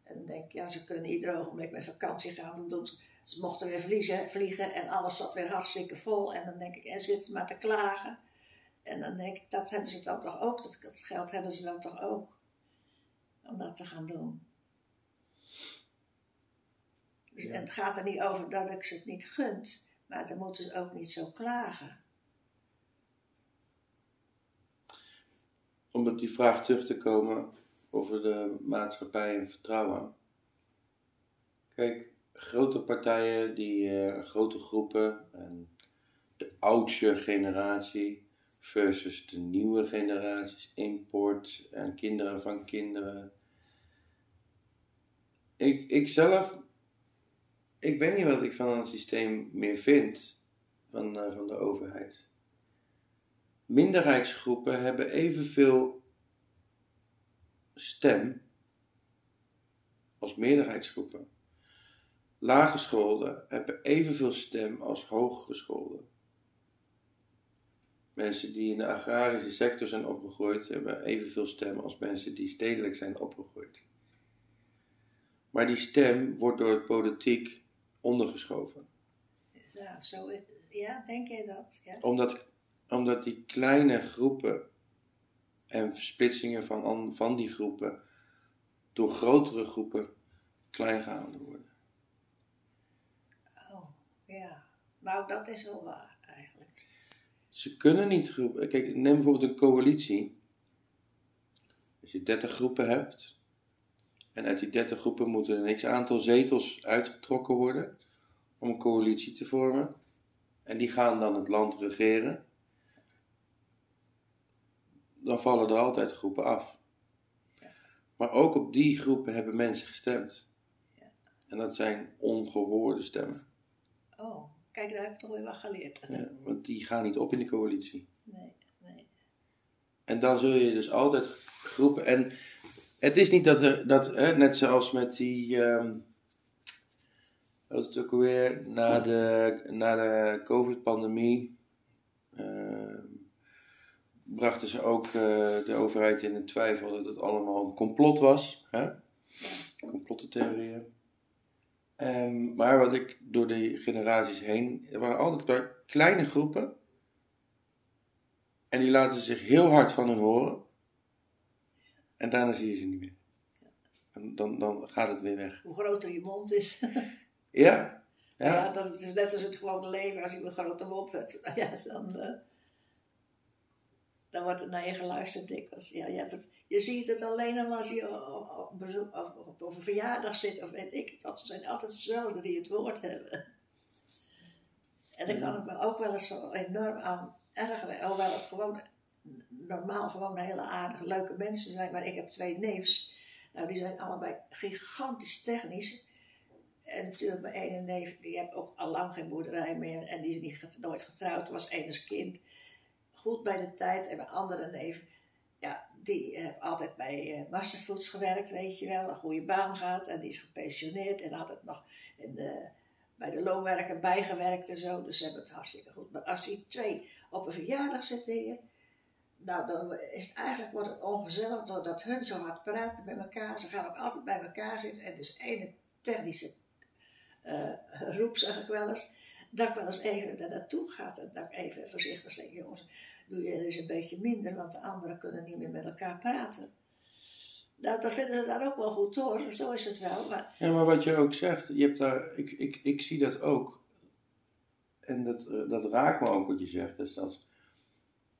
En dan denk ik, ja, ze kunnen ieder ogenblik met vakantie gaan. Doen ze, mochten weer vliegen, vliegen en alles zat weer hartstikke vol. En dan denk ik, en zit maar te klagen. En dan denk ik, dat hebben ze dan toch ook. Dat geld hebben ze dan toch ook. Om dat te gaan doen. Dus, En het gaat er niet over dat ik ze het niet gunt, maar dan moeten ze ook niet zo klagen. Om op die vraag terug te komen over de maatschappij en vertrouwen. Kijk, grote partijen, die eh, grote groepen, en de oudste generatie versus de nieuwe generaties, import en kinderen van kinderen. Ik, ik zelf, ik weet niet wat ik van het systeem meer vind van, eh, van de overheid. Minderheidsgroepen hebben evenveel stem als meerderheidsgroepen. Laaggescholden hebben evenveel stem als hooggescholden. Mensen die in de agrarische sector zijn opgegroeid hebben evenveel stem als mensen die stedelijk zijn opgegroeid. Maar die stem wordt door de politiek ondergeschoven. Ja, zo, ja denk je dat? Ja. Omdat, omdat die kleine groepen en versplitsingen van, van die groepen door grotere groepen klein gehouden worden. Oh, ja. Nou, dat is wel waar eigenlijk. Ze kunnen niet groepen. Kijk, neem bijvoorbeeld een coalitie. Als je 30 groepen hebt. En uit die 30 groepen moeten een x aantal zetels uitgetrokken worden. Om een coalitie te vormen. En die gaan dan het land regeren. Dan vallen er altijd groepen af. Maar ook op die groepen hebben mensen gestemd. En dat zijn ongehoorde stemmen. Oh, kijk, daar heb ik toch weer wat geleerd. Ja, want die gaan niet op in de coalitie. Nee, nee. En dan zul je dus altijd groepen. En het is niet dat er, dat, hè, net zoals met die. Um, wat het ook alweer, na de, na de COVID-pandemie. Uh, brachten ze ook uh, de overheid in de twijfel dat het allemaal een complot was. Hè? Complottentheorieën. Um, maar wat ik door de generaties heen. Er waren altijd maar kleine groepen. En die laten zich heel hard van hun horen. En daarna zie je ze niet meer. En dan, dan gaat het weer weg. Hoe groter je mond is. ja. Ja, ja dat is net als het gewone leven. Als je een grote mond hebt, ja, dan, uh, dan wordt er naar je geluisterd dikwijls. Ja, je, hebt het, je ziet het alleen al als je op, bezoek, of op, op een verjaardag zit of weet ik. Dat zijn altijd dezelfde die het woord hebben. En ik kan me ook wel eens zo enorm aan ergeren. Hoewel het gewoon normaal gewoon hele aardige, leuke mensen zijn. Maar ik heb twee neefs. Nou, die zijn allebei gigantisch technisch. En natuurlijk mijn ene neef, die heeft ook al lang geen boerderij meer. En die is niet, nooit getrouwd, was enig kind. Goed bij de tijd. En mijn andere neef, ja, die heeft altijd bij uh, Masterfoods gewerkt, weet je wel. Een goede baan gehad. En die is gepensioneerd en altijd nog in de, bij de loonwerken bijgewerkt en zo. Dus ze hebben het hartstikke goed. Maar als die twee op een verjaardag zitten hier nou, dan is het eigenlijk wordt het ongezellig doordat hun zo hard praten met elkaar. Ze gaan ook altijd bij elkaar zitten. En dus ene technische uh, roep, zeg ik wel eens. Dat ik wel eens even daar naartoe gaat en dat ik even voorzichtig zeg: jongens, doe je eens een beetje minder, want de anderen kunnen niet meer met elkaar praten. Nou, dat vinden ze dan ook wel goed hoor, zo is het wel. Maar... Ja, maar wat je ook zegt, je hebt daar, ik, ik, ik zie dat ook. En dat, dat raakt me ook wat je zegt, is dat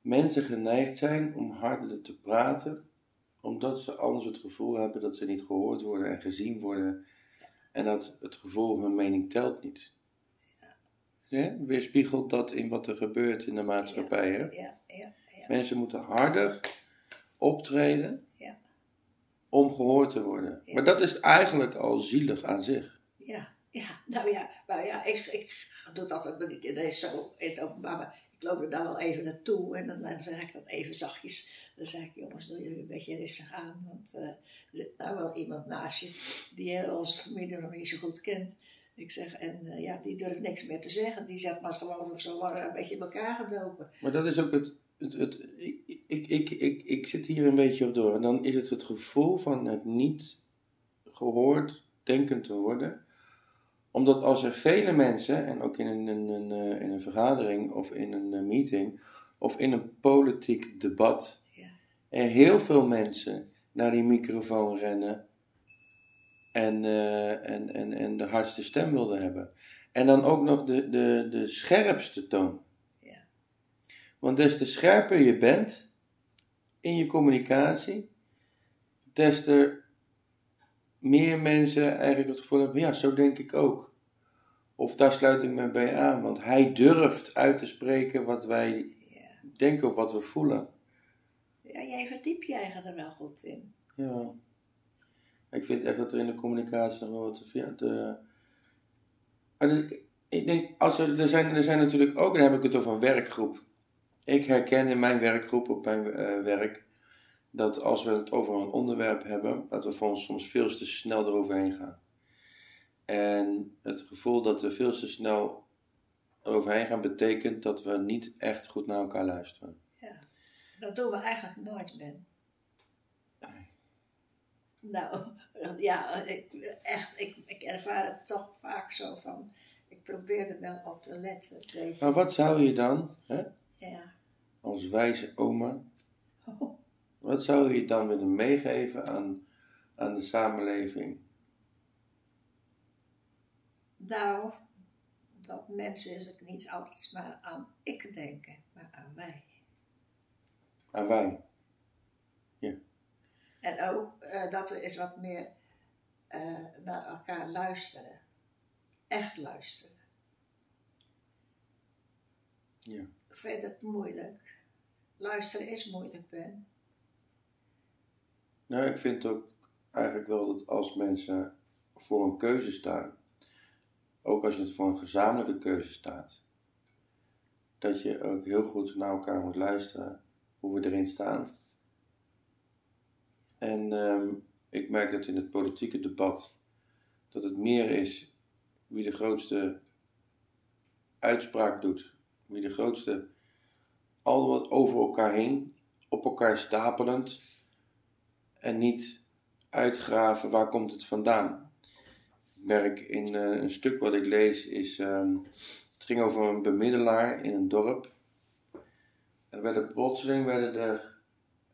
mensen geneigd zijn om harder te praten, omdat ze anders het gevoel hebben dat ze niet gehoord worden en gezien worden. En dat het gevoel hun mening telt niet. Ja, weerspiegelt dat in wat er gebeurt in de maatschappij. Hè? Ja, ja, Mensen moeten harder optreden om gehoord te worden. Maar dat is eigenlijk al zielig aan zich. Ja, ja, nou ja, maar ja, ik, ik doe dat altijd niet in zo in het openbaar ik loop er dan wel even naartoe en dan, zeg ik dat even zachtjes. Dan zeg ik, jongens, doe je een beetje rustig aan, want uh, er zit nou wel iemand naast je die onze familie nog niet zo goed kent. Ik zeg, en uh, ja, die durft niks meer te zeggen. Die zegt maar gewoon zo een beetje in elkaar gedoken. Maar dat is ook het, het, het ik, ik, ik, ik, zit hier een beetje op door. En dan is het het gevoel van het niet gehoord denken te worden omdat als er vele mensen, en ook in een, een, een, eh, in een vergadering of in een eh, meeting of in een politiek debat, ja. er heel veel mensen naar die microfoon rennen en, eh, en, en, en de hardste stem wilde hebben. En dan ook nog de, de, de scherpste toon. Ja. Want des te scherper je bent in je communicatie, des te meer mensen eigenlijk het gevoel hebben, ja, zo denk ik ook. Of daar sluit ik me bij aan, want hij durft uit te spreken wat wij Ja. denken of wat we voelen. ja, jij verdiep je eigen er wel goed in. Ja. Ik vind echt dat er in de communicatie nog wel wat te veel. te- Maar dus ik, ik denk, als er, er, zijn, er zijn natuurlijk ook, dan heb ik het over een werkgroep. Ik herken in mijn werkgroep op mijn eh, werk dat als we het over een onderwerp hebben, dat we voor ons soms veel te snel eroverheen gaan. En het gevoel dat we veel te snel eroverheen gaan, betekent dat we niet echt goed naar elkaar luisteren. Ja. Dat doen we eigenlijk nooit, Ben. Nou, ja, ik, echt, ik, ik ervaar het toch vaak zo van, ik probeer er wel op te letten, weet je. Maar wat zou je dan, hè, Ja. als wijze oma, Wat zou je dan willen meegeven aan, aan de samenleving? Nou, dat mensen is het niet altijd maar aan ik denken, maar aan wij. Aan wij? En ook eh, dat we eens wat meer eh, naar elkaar luisteren. Echt luisteren. Ja. Ik vind het moeilijk. Luisteren is moeilijk, Ben. Nou, ik vind ook eigenlijk wel dat als mensen voor een keuze staan, ook als je het voor een gezamenlijke keuze staat, dat je ook heel goed naar elkaar moet luisteren hoe we erin staan. En ehm, ik merk dat in het politieke debat dat het meer is wie de grootste uitspraak doet, wie de grootste al wat over elkaar heen, op elkaar stapelend en niet uitgraven waar komt het vandaan. Ik merk in eh, een stuk wat ik lees is, ehm, het ging over een bemiddelaar in een dorp. En er werden plotseling werden er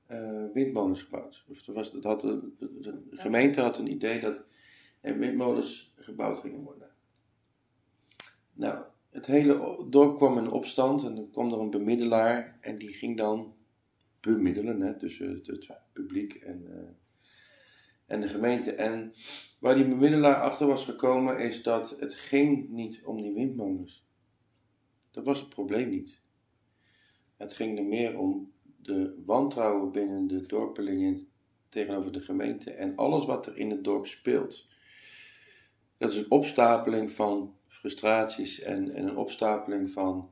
eh, windmolens gebouwd. Dus er was, dat had de, de- de gemeente had een idee dat er windmolens gebouwd gingen worden. Nou, het hele dorp kwam in opstand en dan kwam er een bemiddelaar en die ging dan bemiddelen tussen het, het publiek en, eh, en de gemeente. En waar die bemiddelaar achter was gekomen is dat het ging niet om die windmolens. Dat was het probleem niet. Het ging er meer om de wantrouwen binnen de dorpelingen tegenover de gemeente en alles wat er in het dorp speelt. Dat is een opstapeling van frustraties en, en een opstapeling van,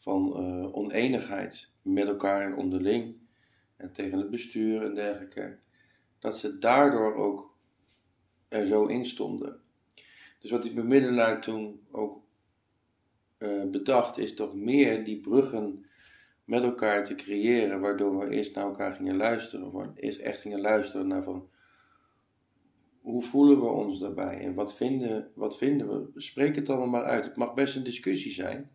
van eh, oneenigheid met elkaar en onderling en tegen het bestuur en dergelijke. Dat ze daardoor ook er zo in stonden. Dus wat die bemiddelaar toen ook eh, bedacht, is toch meer die bruggen met elkaar te creëren, waardoor we eerst naar elkaar gingen luisteren, of eerst echt gingen luisteren naar van hoe voelen we ons daarbij en wat vinden, wat vinden we? Spreek het allemaal maar uit. Het mag best een discussie zijn,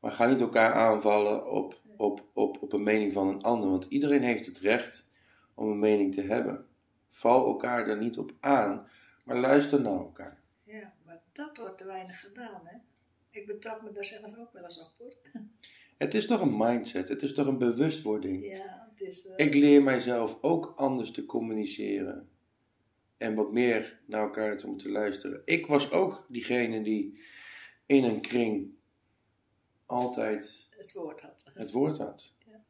maar ga niet elkaar aanvallen op, op, op, op een mening van een ander, want iedereen heeft het recht om een mening te hebben. Val elkaar er niet op aan, maar luister naar elkaar. Ja, maar dat wordt te weinig gedaan, hè. Ik betrap me daar zelf ook wel eens op, hoor. Het is toch een mindset, het is toch een bewustwording. Ja, het is... eh, Ik leer mijzelf ook anders te communiceren. En wat meer naar elkaar te moeten luisteren. Ik was ook diegene die in een kring altijd het woord had. het woord had. Ja.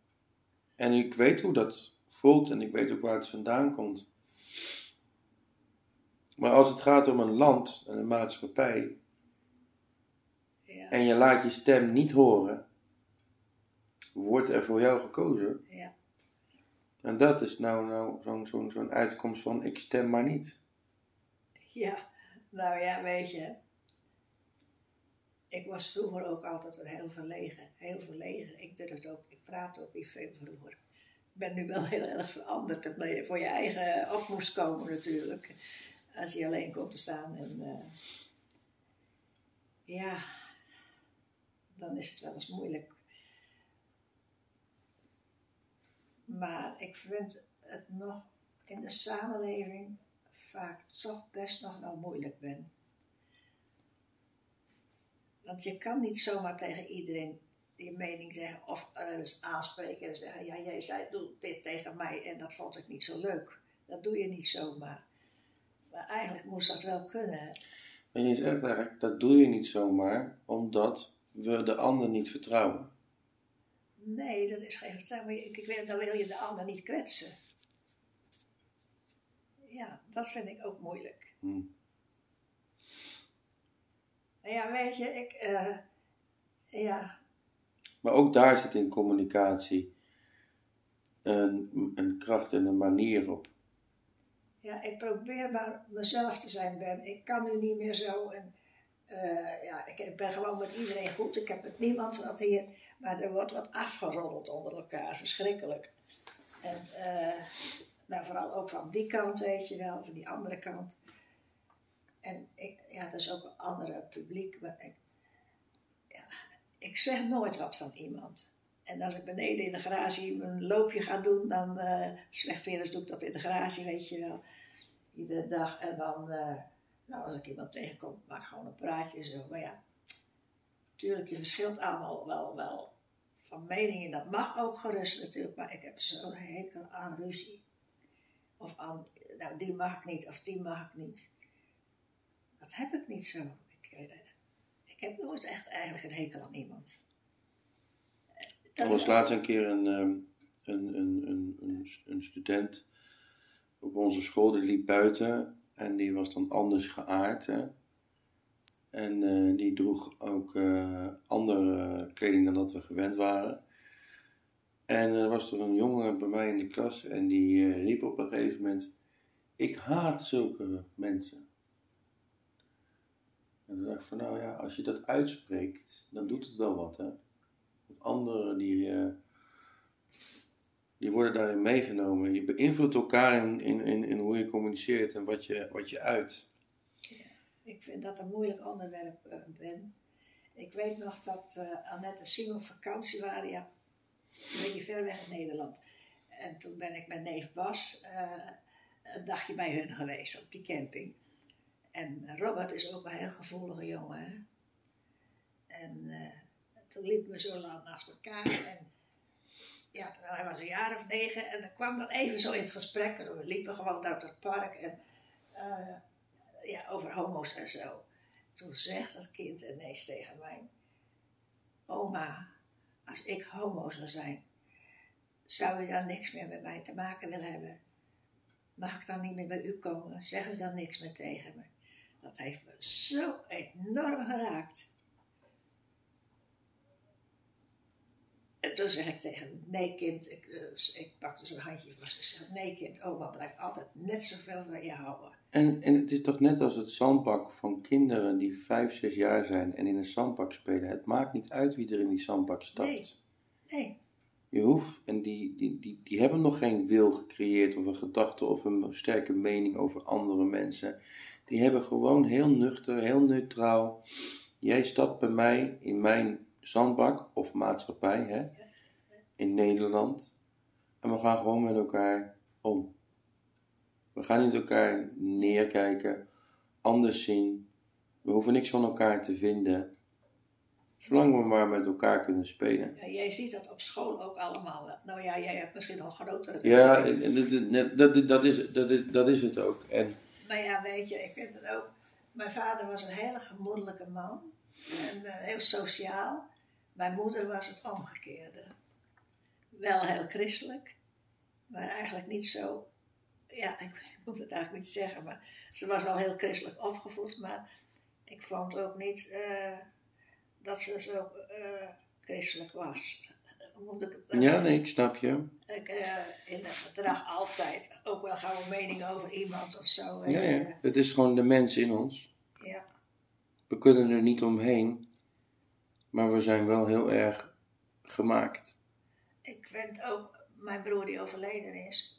En ik weet hoe dat voelt en ik weet ook waar het vandaan komt. Maar als het gaat om een land en een maatschappij Ja, en je laat je stem niet horen, wordt er voor jou gekozen. ja. En dat is nou, nou zo'n zo'n zo'n uitkomst van ik stem maar niet. Ja, nou ja, weet je. Ik was vroeger ook altijd heel verlegen. Heel verlegen. Ik durfde ook, ik praatte ook niet veel vroeger. Ik ben nu wel heel erg veranderd. Dat je voor je eigen op moest komen natuurlijk. Als je alleen komt te staan. En, eh, ja, dan is het wel eens moeilijk. Maar ik vind het nog in de samenleving vaak toch best nog wel moeilijk ben. Want je kan niet zomaar tegen iedereen je mening zeggen of uh, aanspreken en zeggen: Ja, jij zei doet dit tegen mij en dat vond ik niet zo leuk. Dat doe je niet zomaar. Maar eigenlijk moest dat wel kunnen. En je zegt eigenlijk: dat doe je niet zomaar omdat we de ander niet vertrouwen. Nee, dat is geen vertrouwen. Ik, ik weet, dan wil je de ander niet kwetsen. Ja, dat vind ik ook moeilijk. Hmm. Ja, weet je, ik. Uh, ja. Maar ook daar zit in communicatie een, een kracht en een manier op. Ja, ik probeer maar mezelf te zijn, Ben. Ik kan nu niet meer zo. En, uh, ja, ik ben gewoon met iedereen goed. Ik heb met niemand wat hier. Maar er wordt wat afgeroddeld onder elkaar. Verschrikkelijk. En uh, nou, vooral ook van die kant, weet je wel. Van die andere kant. En ik, ja, dat is ook een andere publiek. Maar ik, ik zeg nooit wat van iemand. En als ik beneden in de garage een loopje ga doen, dan uh, slecht weer eens doe ik dat in de garage, weet je wel. Iedere dag. En dan, uh, nou, als ik iemand tegenkom, maak gewoon een praatje zo. Maar ja, natuurlijk, je verschilt allemaal wel, wel van meningen. Dat mag ook gerust natuurlijk, maar ik heb zo'n hekel aan ruzie. Of aan, nou, die mag ik niet, of die mag ik niet. Dat heb ik niet zo. Ik, uh, ik heb nooit echt eigenlijk een hekel aan iemand. Er was laatst een keer een, ehm, een, een, een, een, student op onze school, die liep buiten en die was dan anders geaard. Hè? En uh, die droeg ook uh, andere kleding dan dat we gewend waren. En er was er een jongen bij mij in de klas en die uh, riep op een gegeven moment: Ik haat zulke mensen. En toen dacht ik van nou ja, als je dat uitspreekt, dan doet het wel wat hè anderen die, uh, die worden daarin meegenomen. Je beïnvloedt elkaar in, in, in, hoe je communiceert en wat je, wat je uit. Ik vind dat een moeilijk onderwerp, uh, Ben. Ik weet nog dat uh, Annette en Simon vakantie waren, ja, een beetje ver weg in Nederland. En toen ben ik met neef Bas een dagje bij hun geweest op die camping. En Robert is ook een heel gevoelige jongen. Hè? En toen liepen we zo lang naast elkaar. En ja, hij was een jaar of negen. En dan kwam dan even zo in het gesprek. En we liepen gewoon door het park. En uh, ja, over homo's en zo. Toen zegt dat kind ineens tegen mij. Oma, als ik homo zou zijn, zou u dan niks meer met mij te maken willen hebben? Mag ik dan niet meer bij u komen? Zeg u dan niks meer tegen me? Dat heeft me zo enorm geraakt. En toen zeg ik tegen hem, nee kind, ik, uh, ik pakte zijn handje vast. Ik zeg, nee kind, oma blijft altijd net zoveel van je houden. En, en het is toch net als het zandbak van kinderen die vijf, zes jaar zijn en in een zandbak spelen. Het maakt niet uit wie er in die zandbak stapt. Nee, nee. Je hoeft, en die, die, die, die hebben nog geen wil gecreëerd of een gedachte of een sterke mening over andere mensen. Die hebben gewoon heel nuchter, heel neutraal. Jij stapt bij mij in mijn zandbak of maatschappij hè, in Nederland. En we gaan gewoon met elkaar om. We gaan niet elkaar neerkijken, anders zien. We hoeven niks van elkaar te vinden. Zolang we maar met elkaar kunnen spelen. Ja, jij ziet dat op school ook allemaal. Nou ja, jij hebt misschien al grotere. Ja, dat, dat, dat, is, dat, is, dat is het ook. En, maar ja, weet je, ik vind het ook. Mijn vader was een hele gemoedelijke man. En uh, heel sociaal. Mijn moeder was het omgekeerde. Wel heel christelijk, maar eigenlijk niet zo. Ja, ik, moet het eigenlijk niet zeggen, maar ze was wel heel christelijk opgevoed, maar ik vond ook niet uh, dat ze zo uh, christelijk was. Moet ik het ja, nee, ik snap je. Ik, uh, in het gedrag altijd ook wel gauw een mening over iemand of zo. Ja, ja. het is gewoon de mens in ons. Ja. We kunnen er niet omheen. Maar we zijn wel heel erg gemaakt. Ik vind ook, mijn broer die overleden is,